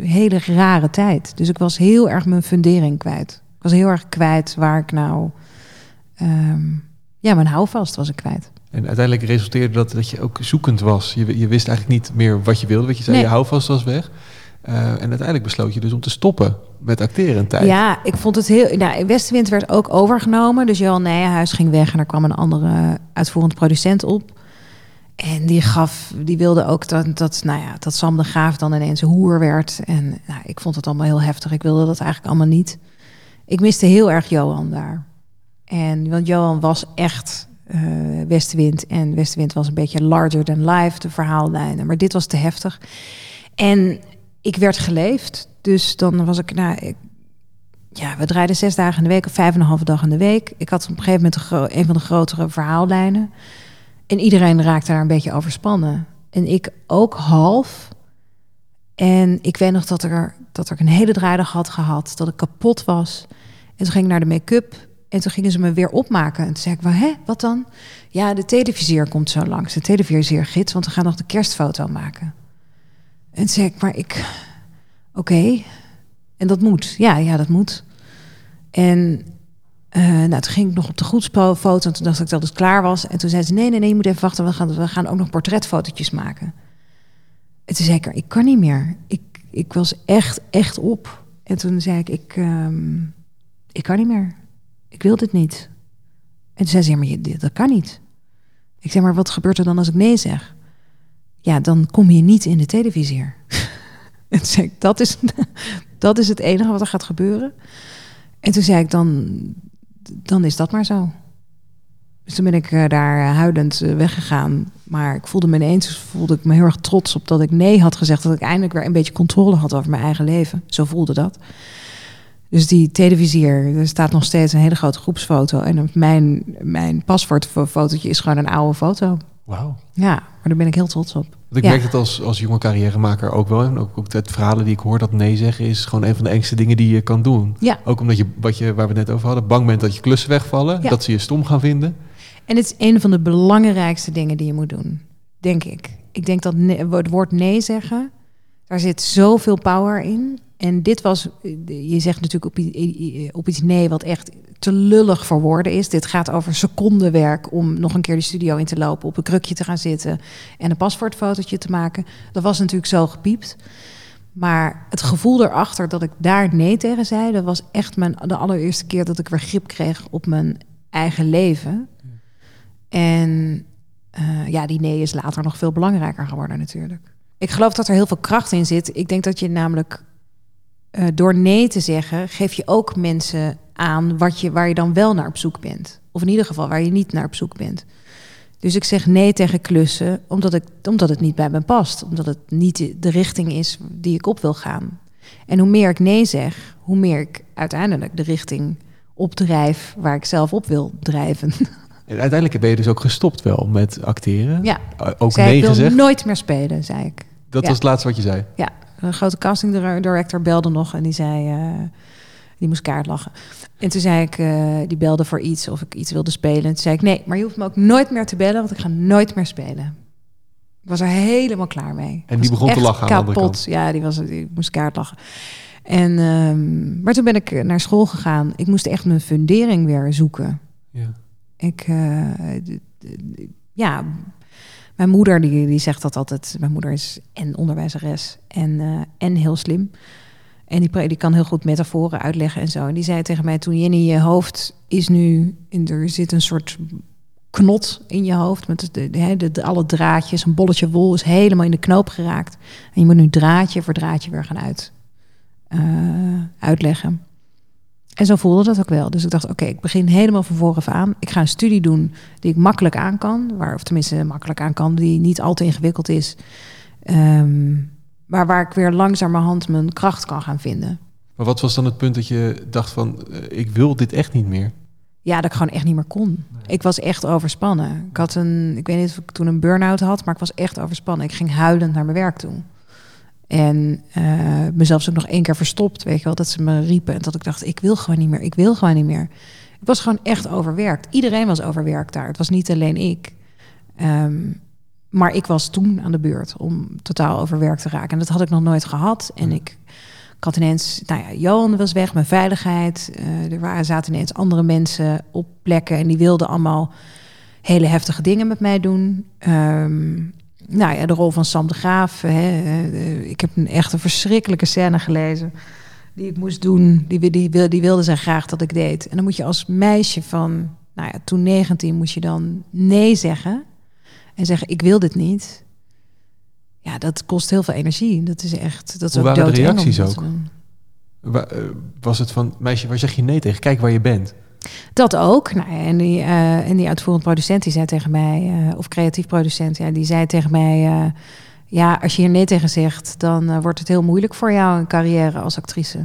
hele rare tijd. Dus ik was heel erg mijn fundering kwijt. Ik was heel erg kwijt waar ik nou... ehm, ja, mijn houvast was ik kwijt. En uiteindelijk resulteerde dat dat je ook zoekend was. Je, je wist eigenlijk niet meer wat je wilde. Wat je zei, Nee. je houvast was weg. Eh, en uiteindelijk besloot je dus om te stoppen met acteren een tijd. Ja, ik vond het heel... Nou, Westenwind werd ook overgenomen. Dus Johan Nijenhuis ging weg en er kwam een andere uitvoerend producent op. En die gaf, die wilde ook dat, dat, nou ja, dat Sam de Graaf dan ineens een hoer werd. En nou, ik vond het allemaal heel heftig. Ik wilde dat eigenlijk allemaal niet. Ik miste heel erg Johan daar. En want Johan was echt eh Westenwind. En Westenwind was een beetje larger than life, de verhaallijnen. Maar dit was te heftig. En ik werd geleefd. Dus dan was ik, nou, ik, ja, we draaiden zes dagen in de week of vijf en een halve dag in de week. Ik had op een gegeven moment een van de grotere verhaallijnen. En iedereen raakte daar een beetje overspannen. En ik ook half. En ik weet nog dat, er, dat ik een hele draaidag had gehad. Dat ik kapot was. En toen ging ik naar de make-up. En toen gingen ze me weer opmaken. En toen zei ik, "Wa- hè, wat dan? Ja, de televisier komt zo langs. De televisiergids, want we gaan nog de kerstfoto maken. En toen zei ik, maar ik... Oké. En dat moet. Ja, ja, dat moet. En eh, nou, toen ging ik nog op de groepsfoto. En toen dacht ik dat het klaar was. En toen zei ze, nee, nee, nee, je moet even wachten. We gaan, we gaan ook nog portretfotootjes maken. En toen zei ik, ik kan niet meer. Ik, ik was echt, echt op. En toen zei ik, ik, ehm, ik kan niet meer. Ik wil dit niet. En toen zei ze, ja, maar je, dat kan niet. Ik zei, maar wat gebeurt er dan als ik nee zeg? Ja, dan kom je niet in de televisier. en zei ik, dat is, dat is het enige wat er gaat gebeuren. En toen zei ik, dan, dan is dat maar zo. Dus toen ben ik eh, daar eh, huilend eh, weggegaan. Maar ik voelde me ineens voelde ik me heel erg trots op dat ik nee had gezegd. Dat ik eindelijk weer een beetje controle had over mijn eigen leven. Zo voelde dat. Dus die televisier, er staat nog steeds een hele grote groepsfoto. En mijn, mijn is gewoon een oude foto. Wauw. Ja, maar daar ben ik heel trots op. Want ik Ja. merk het als, als jonge carrièremaker ook wel. En ook, ook het verhalen die ik hoor dat nee zeggen is gewoon een van de engste dingen die je kan doen. Ja. Ook omdat je, wat je, waar we het net over hadden, bang bent dat je klussen wegvallen. Ja. Dat ze je stom gaan vinden. En het is een van de belangrijkste dingen die je moet doen, denk ik. Ik denk dat het woord nee zeggen, daar zit zoveel power in. En dit was, je zegt natuurlijk op, op iets nee wat echt te lullig voor woorden is. Dit gaat over secondenwerk om nog een keer de studio in te lopen, op een krukje te gaan zitten en een paspoortfotootje te maken. Dat was natuurlijk zo gepiept. Maar het gevoel erachter dat ik daar nee tegen zei, dat was echt mijn, de allereerste keer dat ik weer grip kreeg op mijn eigen leven. En eh, ja, die nee is later nog veel belangrijker geworden natuurlijk. Ik geloof dat er heel veel kracht in zit. Ik denk dat je namelijk eh, door nee te zeggen, geef je ook mensen aan wat je, waar je dan wel naar op zoek bent. Of in ieder geval waar je niet naar op zoek bent. Dus ik zeg nee tegen klussen, omdat, ik, omdat het niet bij me past. Omdat het niet de- richting is die ik op wil gaan. En hoe meer ik nee zeg, hoe meer ik uiteindelijk de richting opdrijf waar ik zelf op wil drijven. En uiteindelijk ben je dus ook gestopt wel met acteren. Ja. Uh, Ook Zei, nee ik wil gezegd. nooit meer spelen, zei ik. Dat Ja. was het laatste wat je zei. Ja, een grote casting dir- director belde nog en die zei, eh, die moest kaart lachen. En toen zei ik, eh, die belde voor iets of ik iets wilde spelen. En toen zei ik, nee, maar je hoeft me ook nooit meer te bellen, want ik ga nooit meer spelen. Ik was er helemaal klaar mee. En die begon te lachen aan de kapot. kant. Ja, die, was, die moest kaart lachen. En, ehm, maar toen ben ik naar school gegaan. Ik moest echt mijn fundering weer zoeken. Ja. Ik, eh, ja, mijn moeder die, die zegt dat altijd. Mijn moeder is en onderwijzeres en, eh, en heel slim. En die, die kan heel goed metaforen uitleggen en zo. En die zei tegen mij toen, Jenny, je hoofd is nu... In, er zit een soort knot in je hoofd. Met de, de, de, de- alle draadjes, een bolletje wol is helemaal in de knoop geraakt. En je moet nu draadje voor draadje weer gaan uit, eh, uitleggen. En zo voelde dat ook wel. Dus ik dacht, oké, ik begin helemaal van vooraf aan. Ik ga een studie doen die ik makkelijk aan kan. Waar, of tenminste makkelijk aan kan, die niet al te ingewikkeld is. Ehm, maar waar ik weer langzamerhand mijn kracht kan gaan vinden. Maar wat was dan het punt dat je dacht van, eh, ik wil dit echt niet meer? Ja, dat ik gewoon echt niet meer kon. Ik was echt overspannen. Ik had een, ik weet niet of ik toen een burn-out had, maar ik was echt overspannen. Ik ging huilend naar mijn werk toe. En eh mezelf ook nog één keer verstopt, weet je wel, dat ze me riepen. En dat ik dacht, ik wil gewoon niet meer, ik wil gewoon niet meer. Ik was gewoon echt overwerkt. Iedereen was overwerkt daar. Het was niet alleen ik. Ehm, maar ik was toen aan de beurt om totaal overwerkt te raken. En dat had ik nog nooit gehad. En ik, ik had ineens, nou ja, Johan was weg, mijn veiligheid. Eh, er waren, zaten ineens andere mensen op plekken en die wilden allemaal hele heftige dingen met mij doen. Ehm, nou ja, de rol van Sam de Graaf. Hè, eh, ik heb een echt een verschrikkelijke scène gelezen die ik moest doen. Die, die, die wilde zij graag dat ik deed. En dan moet je als meisje van, nou ja, toen 19, moet je dan nee zeggen. En zeggen, ik wil dit niet. Ja, dat kost heel veel energie. Dat is echt, dat is Hoe ook waren de reacties ook? eh, Was het van, meisje, waar zeg je nee tegen? Kijk waar je bent. Dat ook. Nou, en, die, eh, en die uitvoerend producent die zei tegen mij, eh, of creatief producent, ja, die zei tegen mij: eh, Ja, als je hier nee tegen zegt, dan wordt het heel moeilijk voor jou een carrière als actrice.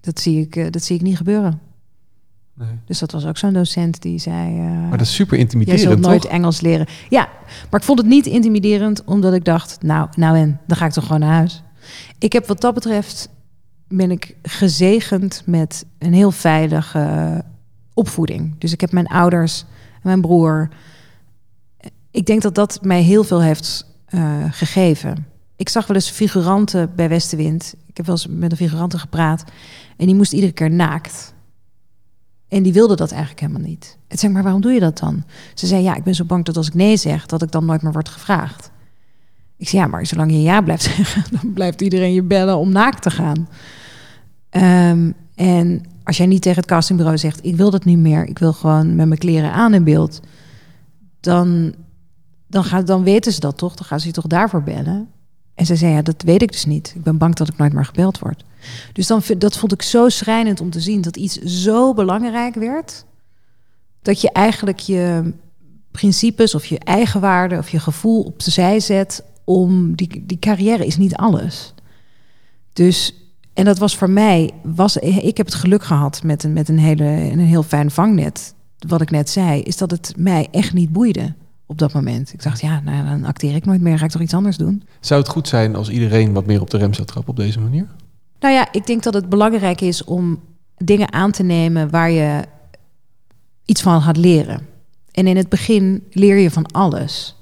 Dat zie ik, dat zie ik niet gebeuren. Nee. Dus dat was ook zo'n docent die zei... Maar dat is super Jij zult intimiderend, nooit toch? Engels leren. Ja, maar ik vond het niet intimiderend, omdat ik dacht, nou, nou en, dan ga ik toch gewoon naar huis. Ik heb wat dat betreft, ben ik gezegend met een heel veilige opvoeding. Dus ik heb mijn ouders, mijn broer. Ik denk dat dat mij heel veel heeft eh, gegeven. Ik zag wel eens figuranten bij Westenwind. Ik heb wel eens met een figurante gepraat. En die moest iedere keer naakt. En die wilde dat eigenlijk helemaal niet. En zeg maar, waarom doe je dat dan? Ze zei, ja, ik ben zo bang dat als ik nee zeg, dat ik dan nooit meer word gevraagd. Ik zei, ja, maar zolang je ja blijft zeggen, dan blijft iedereen je bellen om naakt te gaan. Ehm, en als jij niet tegen het castingbureau zegt, ik wil dat niet meer, ik wil gewoon met mijn kleren aan in beeld, dan, dan, gaat, dan weten ze dat toch? Dan gaan ze je toch daarvoor bellen? En ze zei, ja, dat weet ik dus niet. Ik ben bang dat ik nooit meer gebeld word. Dus dan, dat vond ik zo schrijnend om te zien dat iets zo belangrijk werd, dat je eigenlijk je principes of je eigenwaarde of je gevoel op de zij zet om die, die carrière is niet alles. Dus en dat was voor mij was ik heb het geluk gehad met een met een hele een heel fijn vangnet. Wat ik net zei is dat het mij echt niet boeide op dat moment. Ik dacht ja, nou, dan acteer ik nooit meer, ga ik toch iets anders doen. Zou het goed zijn als iedereen wat meer op de rem zou trappen op deze manier? Nou ja, ik denk dat het belangrijk is om dingen aan te nemen waar je iets van gaat leren. En in het begin leer je van alles.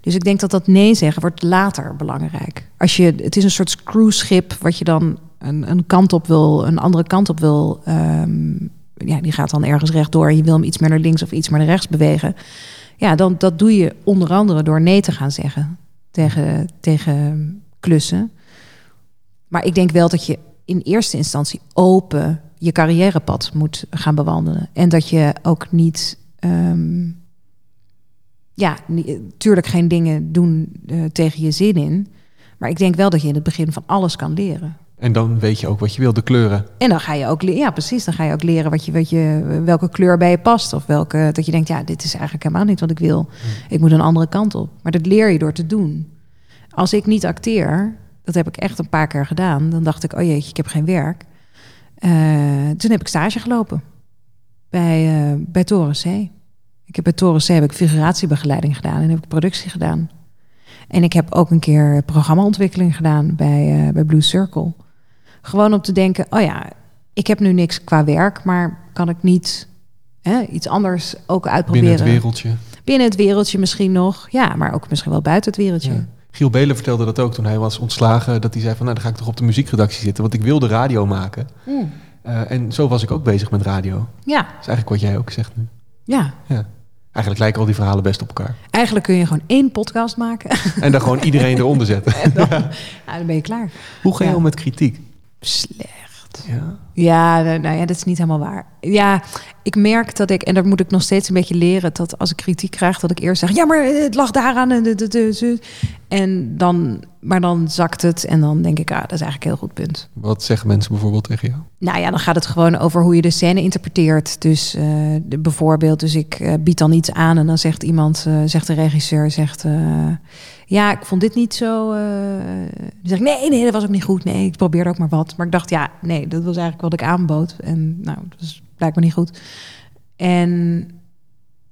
Dus ik denk dat dat nee zeggen wordt later belangrijk. Als je, het is een soort cruiseschip wat je dan een, een kant op wil, een andere kant op wil. ehm, ja, die gaat dan ergens rechtdoor je wil hem iets meer naar links of iets meer naar rechts bewegen. Ja, dan dat doe je onder andere door nee te gaan zeggen tegen, tegen klussen. Maar ik denk wel dat je in eerste instantie open je carrièrepad moet gaan bewandelen. En dat je ook niet. ehm, ja, natuurlijk geen dingen doen eh, tegen je zin in. Maar ik denk wel dat je in het begin van alles kan leren. En dan weet je ook wat je wil, de kleuren. En dan ga je ook leren, ja precies, dan ga je ook leren wat je, wat je, welke kleur bij je past. Of welke, dat je denkt, ja, dit is eigenlijk helemaal niet wat ik wil. Ik moet een andere kant op. Maar dat leer je door te doen. Als ik niet acteer, dat heb ik echt een paar keer gedaan. Dan dacht ik, oh jeetje, ik heb geen werk. Eh, toen heb ik stage gelopen bij, uh, bij Toren C. Ik heb bij Toren C heb ik figuratiebegeleiding gedaan en heb ik productie gedaan. En ik heb ook een keer programmaontwikkeling gedaan bij, uh, bij Blue Circle. Gewoon om te denken, oh ja, ik heb nu niks qua werk, maar kan ik niet hè, iets anders ook uitproberen? Binnen het wereldje. Binnen het wereldje misschien nog, ja, maar ook misschien wel buiten het wereldje. Ja. Giel Belen vertelde dat ook toen hij was ontslagen. Dat hij zei van, nou dan ga ik toch op de muziekredactie zitten. Want ik wilde radio maken. Mm. Uh, en zo was ik ook bezig met radio. Ja. Dat is eigenlijk wat jij ook zegt nu. Ja. ja. Eigenlijk lijken al die verhalen best op elkaar. Eigenlijk kun je gewoon één podcast maken. En dan gewoon iedereen eronder zetten. En dan, ja. nou, dan ben je klaar. Hoe ga je ja. om met kritiek? Slecht. Ja. Ja, nou ja, dat is niet helemaal waar. Ja, ik merk dat ik, en daar moet ik nog steeds een beetje leren, dat als ik kritiek krijg, dat ik eerst zeg, ja, maar het lag daaraan. En, en dan, maar dan zakt het en dan denk ik, ah, dat is eigenlijk een heel goed punt. Wat zeggen mensen bijvoorbeeld tegen jou? Nou ja, dan gaat het gewoon over hoe je de scène interpreteert. Dus uh, de, bijvoorbeeld, dus ik uh, bied dan iets aan en dan zegt iemand, uh, zegt de regisseur, zegt, ja, ik vond dit niet zo. dan zeg ik, nee, nee, dat was ook niet goed. Nee, ik probeerde ook maar wat. Maar ik dacht, ja, nee, dat was eigenlijk wat ik aanbood. En nou, dat is blijkbaar niet goed. En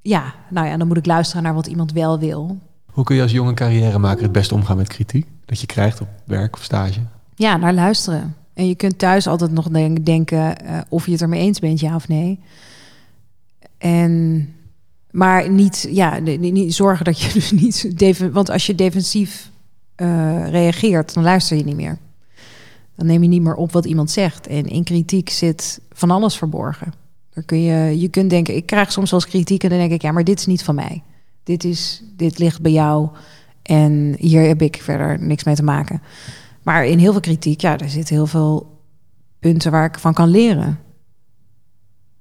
ja, nou ja, dan moet ik luisteren naar wat iemand wel wil. Hoe kun je als jonge carrièremaker het best omgaan met kritiek? Dat je krijgt op werk of stage? Ja, naar luisteren. En je kunt thuis altijd nog denken uh, of je het ermee eens bent, ja of nee. En, maar niet, ja, niet zorgen dat je dus niet... Want als je defensief uh, reageert, dan luister je niet meer. Dan neem je niet meer op wat iemand zegt. En in kritiek zit van alles verborgen. Daar kun je, je kunt denken, ik krijg soms wel kritiek en dan denk ik, ja, maar dit is niet van mij. Dit, is, dit ligt bij jou en hier heb ik verder niks mee te maken. Maar in heel veel kritiek, ja, er zitten heel veel punten waar ik van kan leren.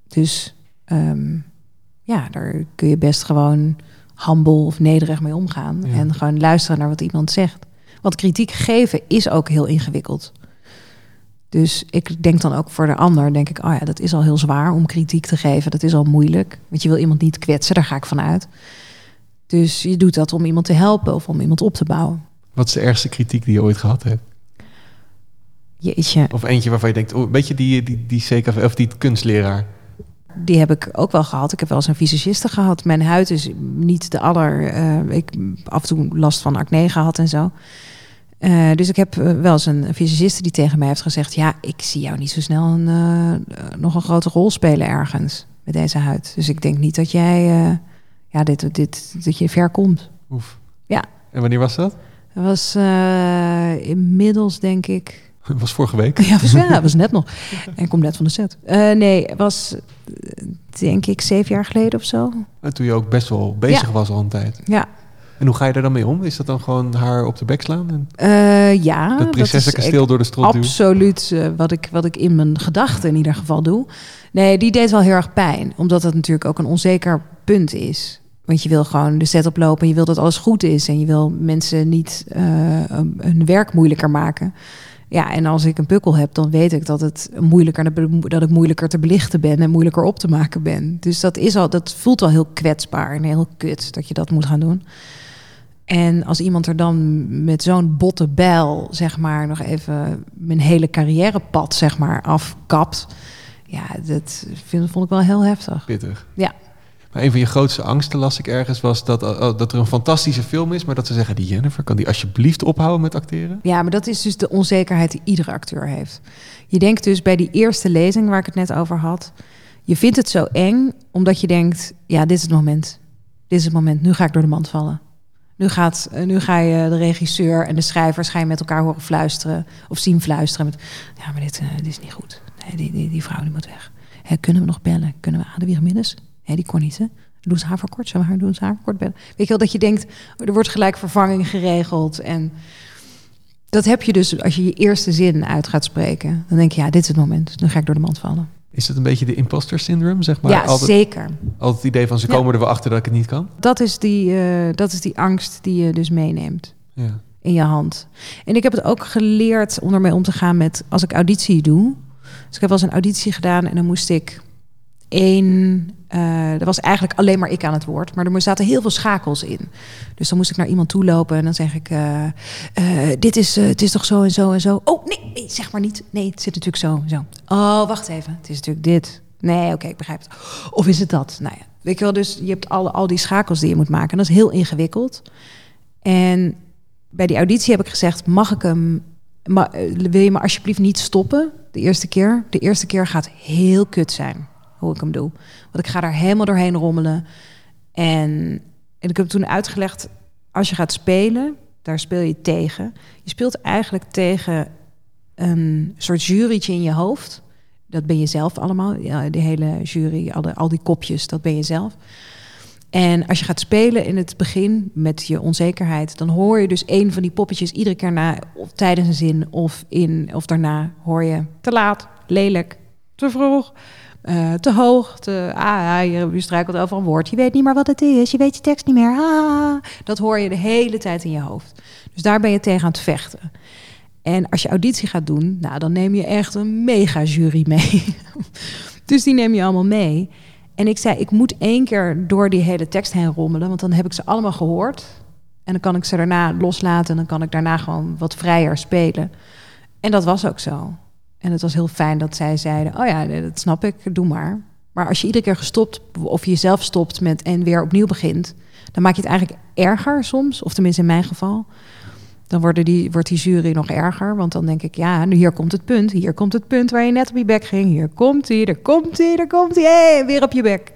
Dus um, ja, daar kun je best gewoon humble of nederig mee omgaan. Ja. En gewoon luisteren naar wat iemand zegt. Want kritiek geven is ook heel ingewikkeld. Dus ik denk dan ook voor de ander, denk ik, oh ja, dat is al heel zwaar om kritiek te geven. Dat is al moeilijk. Want je wil iemand niet kwetsen, daar ga ik van uit. Dus je doet dat om iemand te helpen of om iemand op te bouwen. Wat is de ergste kritiek die je ooit gehad hebt? Jeetje. Of eentje waarvan je denkt, oh, weet je die, die, die CKV, of die kunstleraar? Die heb ik ook wel gehad. Ik heb wel eens een visagiste gehad. Mijn huid is niet de aller... eh, ik heb af en toe last van acne gehad en zo. Eh, dus ik heb eh, wel eens een visagiste die tegen mij heeft gezegd... ja, ik zie jou niet zo snel een, nog een grote rol spelen ergens met deze huid. Dus ik denk niet dat jij... ja, dit, dit, dat je ver komt. Oef. Ja. En wanneer was dat? Dat was eh, inmiddels, denk ik... Dat was vorige week. Ja, was, ja, was net nog. En kom net van de set. Eh, nee, het was eh, denk ik zeven jaar geleden of zo. En Toen je ook best wel bezig Ja. was al een tijd. Ja, En hoe ga je daar dan mee om? Is dat dan gewoon haar op de bek slaan? En Eh, ja dat prinsessenkasteel door de strot duwen? absoluut wat, ik, wat ik in mijn gedachten in ieder geval doe. Nee, die deed wel heel erg pijn. Omdat het natuurlijk ook een onzeker punt is. Want je wil gewoon de set oplopen en je wil dat alles goed is. En je wil mensen niet eh, hun werk moeilijker maken. Ja, en als ik een pukkel heb, dan weet ik dat, het moeilijker, dat ik moeilijker te belichten ben en moeilijker op te maken ben. Dus dat, is al, dat voelt al heel kwetsbaar en heel kut dat je dat moet gaan doen. En als iemand er dan met zo'n botte bijl, zeg maar, nog even mijn hele carrièrepad, zeg maar, afkapt. Ja, dat vind, vond ik wel heel heftig. Pittig. Ja. Een van je grootste angsten, las ik ergens, was dat, uh, dat er een fantastische film is, maar dat ze zeggen, die Jennifer, kan die alsjeblieft ophouden met acteren? Ja, maar dat is dus de onzekerheid die iedere acteur heeft. Je denkt dus bij die eerste lezing waar ik het net over had, je vindt het zo eng omdat je denkt, ja, dit is het moment. Dit is het moment, nu ga ik door de mand vallen. Nu, gaat, eh, nu ga je de regisseur en de schrijvers ga je met elkaar horen fluisteren of zien fluisteren. Met, ja, maar dit, dit is niet goed. Nee, die, die, die vrouw die moet weg. Kunnen we nog bellen? Kunnen we Adewige Minnes? Nee, die kon niet, hè? Doen ze haar voor kort? Zullen we haar doen ze haar voor kort bellen? Weet je wel, dat je denkt, er wordt gelijk vervanging geregeld. En dat heb je dus als je je eerste zin uit gaat spreken. Dan denk je, ja, dit is het moment. Dan ga ik door de mand vallen. Is het een beetje de imposter syndroom, zeg maar? ja, altijd, zeker. Altijd het idee van, ze Ja. komen er wel achter dat ik het niet kan? Dat is, die, uh, dat is die angst die je dus meeneemt. Ja. In je hand. En ik heb het ook geleerd om ermee om te gaan met als ik auditie doe. Dus ik heb wel eens een auditie gedaan en dan moest ik één. Uh, er was eigenlijk alleen maar ik aan het woord, maar er zaten heel veel schakels in. Dus dan moest ik naar iemand toe lopen en dan zeg ik: uh, uh, Dit is, het is toch zo en zo en zo. Oh nee, zeg maar niet. Nee, het zit natuurlijk zo en zo. Oh, wacht even. Het is natuurlijk dit. Nee, oké, ik begrijp het. Of is het dat? Nou ja, weet je wel, dus je hebt alle, al die schakels die je moet maken. En dat is heel ingewikkeld. En bij die auditie heb ik gezegd: Mag ik hem. Wil je me alsjeblieft niet stoppen de eerste keer? De eerste keer gaat heel kut zijn hoe ik hem doe. Want ik ga daar helemaal doorheen rommelen. En, en ik heb toen uitgelegd, als je gaat spelen, daar speel je tegen. Je speelt eigenlijk tegen een soort jurytje in je hoofd. Dat ben je zelf allemaal. Ja, de hele jury, al, al die kopjes, dat ben je zelf. En als je gaat spelen in het begin met je onzekerheid, dan hoor je dus een van die poppetjes iedere keer na, of tijdens een zin of in of daarna hoor je te laat, lelijk, te vroeg. Uh, te hoog, te, ah, je, je struikelt over een woord. Je weet niet meer wat het is, je weet je tekst niet meer. Ah, dat hoor je de hele tijd in je hoofd. Dus daar ben je tegen aan het vechten. En als je auditie gaat doen, nou, dan neem je echt een mega jury mee. dus die neem je allemaal mee. En ik zei, ik moet één keer door die hele tekst heen rommelen, want dan heb ik ze allemaal gehoord. En dan kan ik ze daarna loslaten en dan kan ik daarna gewoon wat vrijer spelen. En dat was ook zo. En het was heel fijn dat zij zeiden: Oh ja, dat snap ik, doe maar. Maar als je iedere keer gestopt of je jezelf stopt met en weer opnieuw begint, dan maak je het eigenlijk erger soms, of tenminste in mijn geval. Dan worden die, wordt die jury nog erger, want dan denk ik: Ja, nu hier komt het punt, hier komt het punt waar je net op je bek ging. Hier komt hij, er komt hij, er komt hij, hey, weer op je bek.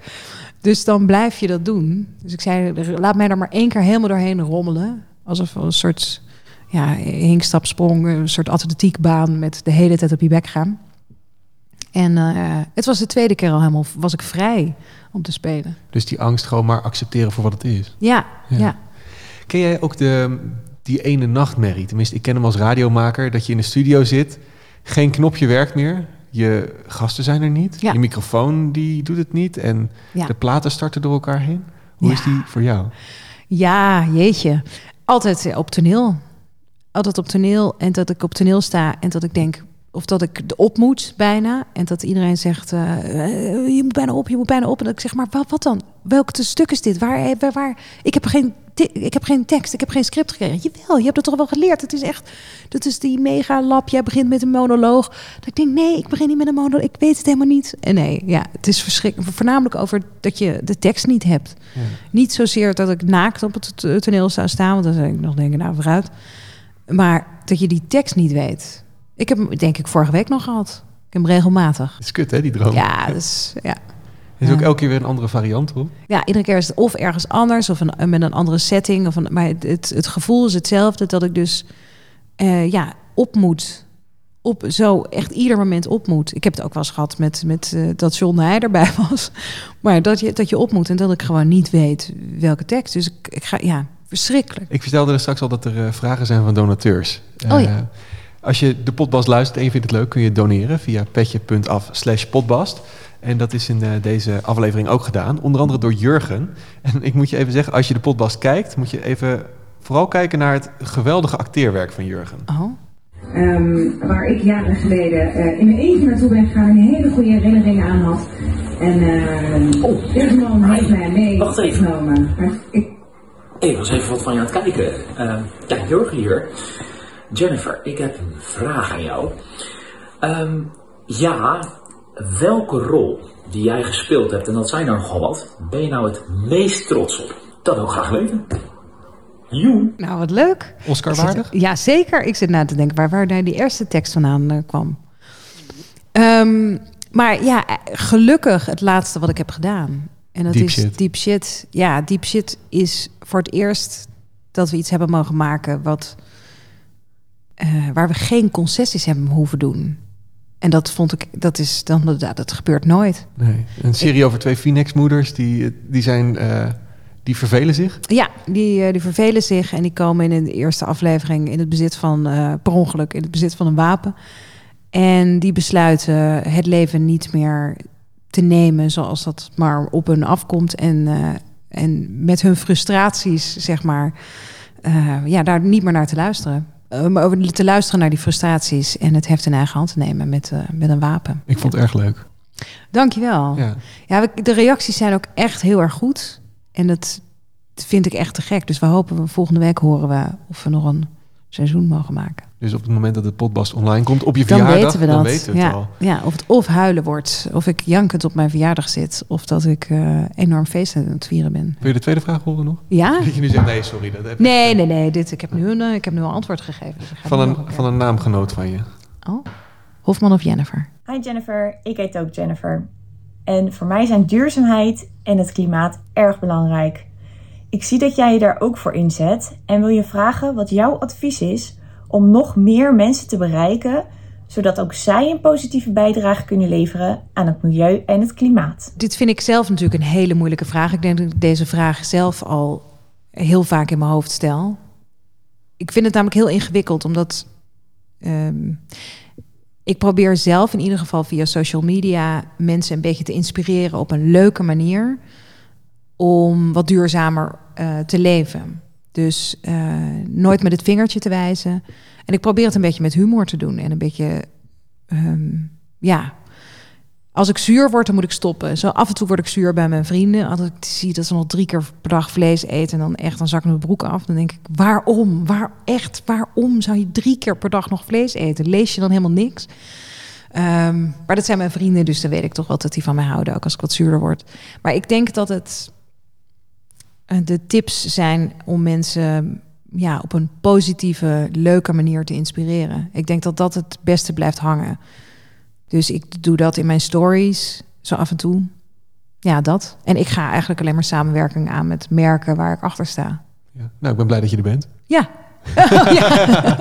Dus dan blijf je dat doen. Dus ik zei: Laat mij er maar één keer helemaal doorheen rommelen, alsof een soort ja, hinkstapsprong, een soort atletiekbaan met de hele tijd op je bek gaan. En uh, het was de tweede keer al helemaal, was ik vrij om te spelen. Dus die angst gewoon maar accepteren voor wat het is. Ja, ja. ja. Ken jij ook de, die ene nachtmerrie? Tenminste, ik ken hem als radiomaker, dat je in de studio zit, geen knopje werkt meer, je gasten zijn er niet, ja. je microfoon die doet het niet en ja. de platen starten door elkaar heen. Hoe is die voor jou? Ja, jeetje. Altijd op toneel altijd op toneel en dat ik op toneel sta en dat ik denk of dat ik op moet bijna en dat iedereen zegt uh, je moet bijna op, je moet bijna op en dat ik zeg maar wat, wat dan? Welk stuk is dit? Waar, waar, waar? Ik heb geen ik heb geen tekst, ik heb geen script gekregen. Jawel, je hebt het toch wel geleerd. Het is echt, dat is die mega lab. Jij begint met een monoloog. Dat ik denk, nee, ik begin niet met een monoloog. Ik weet het helemaal niet. En nee, ja, het is verschrikkelijk. Voornamelijk over dat je de tekst niet hebt. Ja. Niet zozeer dat ik naakt op het toneel zou staan, want dan zou ik nog denken, nou vooruit. Maar dat je die tekst niet weet. Ik heb hem, denk ik, vorige week nog gehad. Ik heb hem regelmatig. Het is kut, hè, die droom. Ja, dus, ja. Er is ook elke keer weer een andere variant op. ja, iedere keer is het of ergens anders of een, met een andere setting. Of een, maar het, het, het gevoel is hetzelfde dat ik dus eh, ja, op moet. Op, zo echt ieder moment op moet. Ik heb het ook wel eens gehad met, met eh, dat John de Heij erbij was. Maar dat je, dat je op moet en dat ik gewoon niet weet welke tekst. Dus ik, ik ga, ja, verschrikkelijk. Ik vertelde er straks al dat er eh, vragen zijn van donateurs. Oh ja. Eh, Als je de potbast luistert en je vindt het leuk, kun je doneren via petje.af slash potbast. En dat is in eh, deze aflevering ook gedaan. Onder andere door Jurgen. En ik moet je even zeggen, als je de potbast kijkt, moet je even vooral kijken naar het geweldige acteerwerk van Jurgen. Oh. Ehm, waar ik jaren geleden eh, in mijn eentje naartoe ben gegaan en hele goede herinneringen aan had. En uh, oh, deze man heeft mij mee Wacht even. genomen. Maar ik, Ik was even wat van je aan het kijken. Ehm ja, Jurgen hier. Jennifer, ik heb een vraag aan jou. Ehm, ja, welke rol die jij gespeeld hebt, en dat zijn er nogal wat, ben je nou het meest trots op? Dat wil ik graag weten. Joe. Nou, wat leuk. Oscar zit- waardig? ja, zeker. Ik zit na te denken waar, waar daar die eerste tekst vandaan eh, kwam. Ehm, maar ja, eh, gelukkig het laatste wat ik heb gedaan. En dat Deep is shit. deep shit. Ja, deep shit is voor het eerst dat we iets hebben mogen maken wat, eh, waar we geen concessies hebben hoeven doen. En dat vond ik, dat is dan, dat, dat gebeurt nooit. Nee. Een serie over twee Phoenix-moeders, die, die, zijn, eh, die vervelen zich. Ja, die, eh, die vervelen zich en die komen in de eerste aflevering in het bezit van, eh, per ongeluk, in het bezit van een wapen. En die besluiten het leven niet meer te nemen zoals dat maar op hun afkomt. En, eh, en met hun frustraties, zeg maar, eh, ja, daar niet meer naar te luisteren. Eh, maar over te luisteren naar die frustraties en het heft in eigen hand te nemen met, met een wapen. Ik vond het erg leuk. Dankjewel. Ja. Ja, de reacties zijn ook echt heel erg goed. En dat vind ik echt te gek. Dus we hopen, volgende week horen we of we nog een seizoen mogen maken. Dus op het moment dat de potbast online komt, op je Dan verjaardag, weten we dat. dan weten we het ja, al. ja, of het of huilen wordt, of ik jankend op mijn verjaardag zit, of dat ik eh, enorm feest aan het vieren ben. Wil je de tweede vraag horen nog? Ja? Dat je nu zegt, nee, sorry. Dat heb ik- Nee, nee, nee. Dit, ik, heb nu een, eh, ik heb nu al antwoord gegeven. Dus Van een, van een naamgenoot van je. Oh. Hofman of Jennifer? Hi Jennifer, ik heet ook Jennifer. En voor mij zijn duurzaamheid en het klimaat erg belangrijk. Ik zie dat jij je daar ook voor inzet en wil je vragen wat jouw advies is om nog meer mensen te bereiken, zodat ook zij een positieve bijdrage kunnen leveren aan het milieu en het klimaat. Dit vind ik zelf natuurlijk een hele moeilijke vraag. Ik denk dat ik deze vraag zelf al heel vaak in mijn hoofd stel. Ik vind het namelijk heel ingewikkeld, omdat ehm, ik probeer zelf in ieder geval via social media mensen een beetje te inspireren op een leuke manier om wat duurzamer eh, te leven. Dus eh, nooit met het vingertje te wijzen. En ik probeer het een beetje met humor te doen en een beetje, ehm, ja, als ik zuur word, dan moet ik stoppen. Zo af en toe word ik zuur bij mijn vrienden. Als ik zie dat ze nog drie keer per dag vlees eten... en dan echt, dan zak mijn broek af. Dan denk ik, waarom? Waar, echt, waarom zou je drie keer per dag nog vlees eten? Lees je dan helemaal niks? Ehm, maar dat zijn mijn vrienden, dus dan weet ik toch wel dat die van mij houden... ook als ik wat zuurder word. Maar ik denk dat het de tips zijn om mensen ja, op een positieve, leuke manier te inspireren. Ik denk dat dat het beste blijft hangen. Dus ik doe dat in mijn stories, zo af en toe. Ja, dat. En ik ga eigenlijk alleen maar samenwerking aan met merken waar ik achter sta. Ja. Nou, ik ben blij dat je er bent. Ja. ja.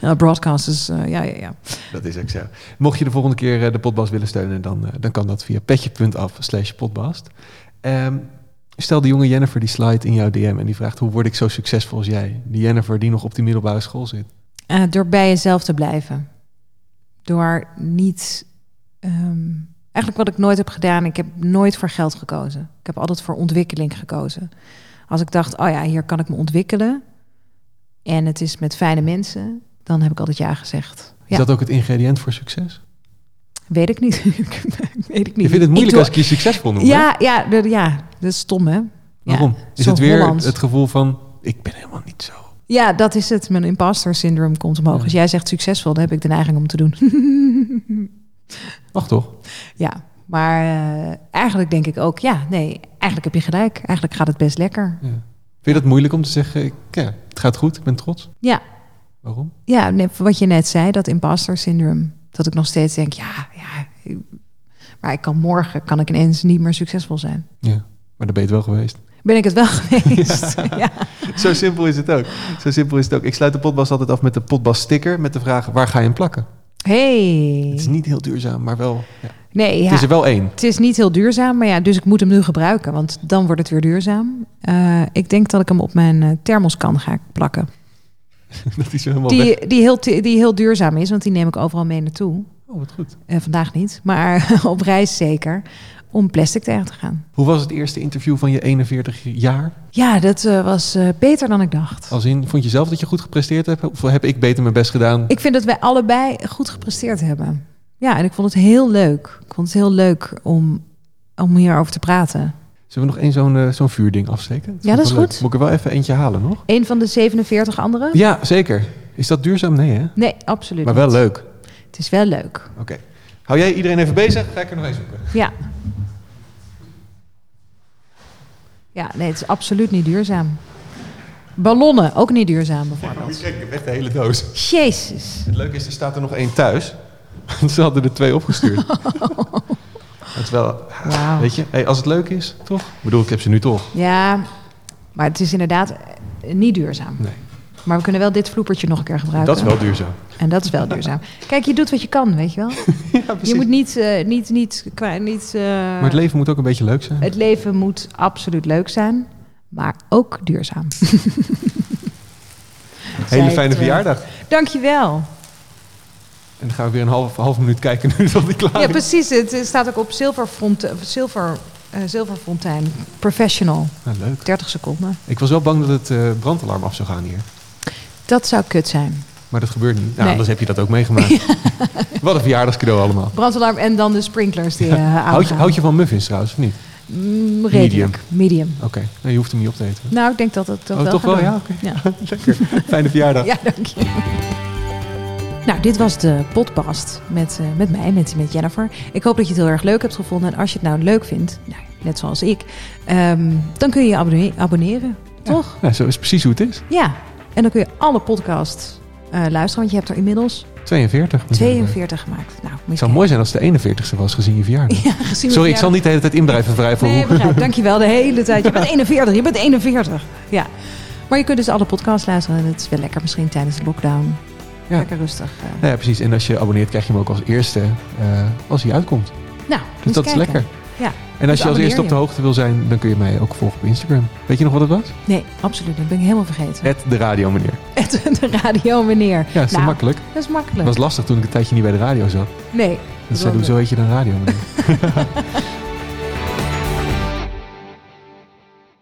ja, broadcasters, eh, ja, ja, ja. Dat is ook zo. Mocht je de volgende keer eh, de potbast willen steunen, dan, eh, dan kan dat via petje.af slash potbast. Ehm, stel de jonge Jennifer die slide in jouw DM en die vraagt hoe word ik zo succesvol als jij? Die Jennifer die nog op die middelbare school zit. Eh, door bij jezelf te blijven. Door niet. ehm, eigenlijk wat ik nooit heb gedaan, ik heb nooit voor geld gekozen. Ik heb altijd voor ontwikkeling gekozen. Als ik dacht, oh ja, hier kan ik me ontwikkelen. En het is met fijne mensen, dan heb ik altijd ja gezegd. Is Ja, dat ook het ingrediënt voor succes? Weet ik niet. weet ik niet. Je vindt het moeilijk doe- als ik je succesvol noem. hè? Ja, ja, de- ja, dat is stom hè. Waarom? Is het weer het gevoel van, ik ben helemaal niet zo. Ja, dat is het. Mijn imposter syndroom komt omhoog. Als jij zegt succesvol, dan heb ik de neiging om te doen. Mag toch? ja, maar eh, eigenlijk denk ik ook, ja, nee, eigenlijk heb je gelijk. Eigenlijk gaat het best lekker. Vind je dat moeilijk om te zeggen, ik, ja, het gaat goed, ik ben trots? Ja, Waarom? ja nee, wat je net zei, dat imposter syndroom. Dat ik nog steeds denk, ja, ja, maar ik kan morgen, kan ik ineens niet meer succesvol zijn. Ja, maar dan ben je het wel geweest. Ben ik het wel geweest? ja. Zo simpel is het ook. Zo simpel is het ook. Ik sluit de potbas altijd af met de potbas sticker met de vraag, waar ga je hem plakken? Hey. Het is niet heel duurzaam, maar wel, ja. Nee, ja. het is er wel één. Het is niet heel duurzaam, maar ja, dus ik moet hem nu gebruiken, want dan wordt het weer duurzaam. Eh, ik denk dat ik hem op mijn eh, thermoskan ga plakken. dat is helemaal weg. Die, die, heel, die heel duurzaam is, want die neem ik overal mee naartoe. Oh, wat goed. Eh, vandaag niet, maar op reis zeker. Om plastic tegen te gaan. Hoe was het eerste interview van je 41 jaar? Ja, dat eh, was eh, beter dan ik dacht. Als in, vond je zelf dat je goed gepresteerd hebt? Of heb ik beter mijn best gedaan? Ik vind dat wij allebei goed gepresteerd hebben. Ja, en ik vond het heel leuk. Ik vond het heel leuk om, om hierover te praten. Zullen we nog één zo'n eh, zo'n vuurding afsteken? Ja, dat is wel leuk. goed. Moet ik er wel even eentje halen nog? Een van de 47 anderen? Ja, zeker. Is dat duurzaam? Nee, hè? Nee, absoluut Maar wel niet. leuk. Het is wel leuk. Oké. Hou jij iedereen even bezig? Ga ik er nog eens zoeken. Ja. Ja, nee, het is absoluut niet duurzaam. Ballonnen, ook niet duurzaam bijvoorbeeld. Kijk, ik echt de hele doos. Jezus. Het leuke is, er staat er nog één thuis. Ze hadden er twee opgestuurd. Het wel... Weet je, hey, als het leuk is, toch? Ik bedoel, ik heb ze nu toch. Ja, maar het is inderdaad eh, niet duurzaam. Nee. Maar we kunnen wel dit vloepertje nog een keer gebruiken. Dat is wel duurzaam. En dat is wel duurzaam. Kijk, je doet wat je kan, weet je wel. je moet niet, eh, niet, niet, qua, niet eh, Maar het leven moet ook een beetje leuk zijn. het leven moet absoluut leuk zijn, maar ook duurzaam. Hele fijne verjaardag. Dankjewel. En dan gaan we weer een half, half minuut kijken nu dat ik klaar Ja, precies. Het staat ook op zilverfront, zilver, eh, zilverfontein. Professional. Nou, leuk. 30 seconden. Ik was wel bang dat het eh, brandalarm af zou gaan hier. Dat zou kut zijn. Maar dat gebeurt niet. Nou, Nee. anders heb je dat ook meegemaakt. Wat een verjaardagscadeau allemaal. Brandalarm en dan de sprinklers die eh Houd je, aangaan. houd je van muffins trouwens, of niet? Mm, redelijk. Medium. Oké, nee, je hoeft hem niet op te eten. Nou, ik denk dat het toch Oh, wel toch wel? doen. Ja. Ja. Lekker. Fijne verjaardag. Ja, dank je. Nou, dit was de podcast met, eh, met mij, met, met Jennifer. Ik hoop dat je het heel erg leuk hebt gevonden. En als je het nou leuk vindt, nou, net zoals ik, ehm, dan kun je je abonne- abonneren, toch? Ja, zo is precies hoe het is. Ja. En dan kun je alle podcasts eh, luisteren, want je hebt er inmiddels 42. 42 gemaakt. Nou, Het zou mooi zijn als het de 41ste was gezien je verjaardag. Ja, gezien Sorry, ik zal niet de hele tijd inblijven wrijven. Nee, hoe- begrijp. Dankjewel de hele tijd. Je bent 41, je bent 41. Ja. Maar je kunt dus alle podcasts luisteren. En het is wel lekker misschien tijdens de lockdown. Ja. Lekker rustig. eh. Nou ja, precies. En als je abonneert, krijg je hem ook als eerste eh, als hij uitkomt. Nou, Dus dat is lekker. Ja. En als Dus je als eerste op de hoogte wil zijn, dan kun je mij ook volgen op Instagram. Weet je nog wat het was? Nee, absoluut. Dat ben ik helemaal vergeten. Het de radio meneer. de radio, meneer. Ja, is Nou, makkelijk? Dat is makkelijk. Dat was lastig toen ik een tijdje niet bij de radio zat. Nee. Dus zei, hoezo heet je dan radio meneer?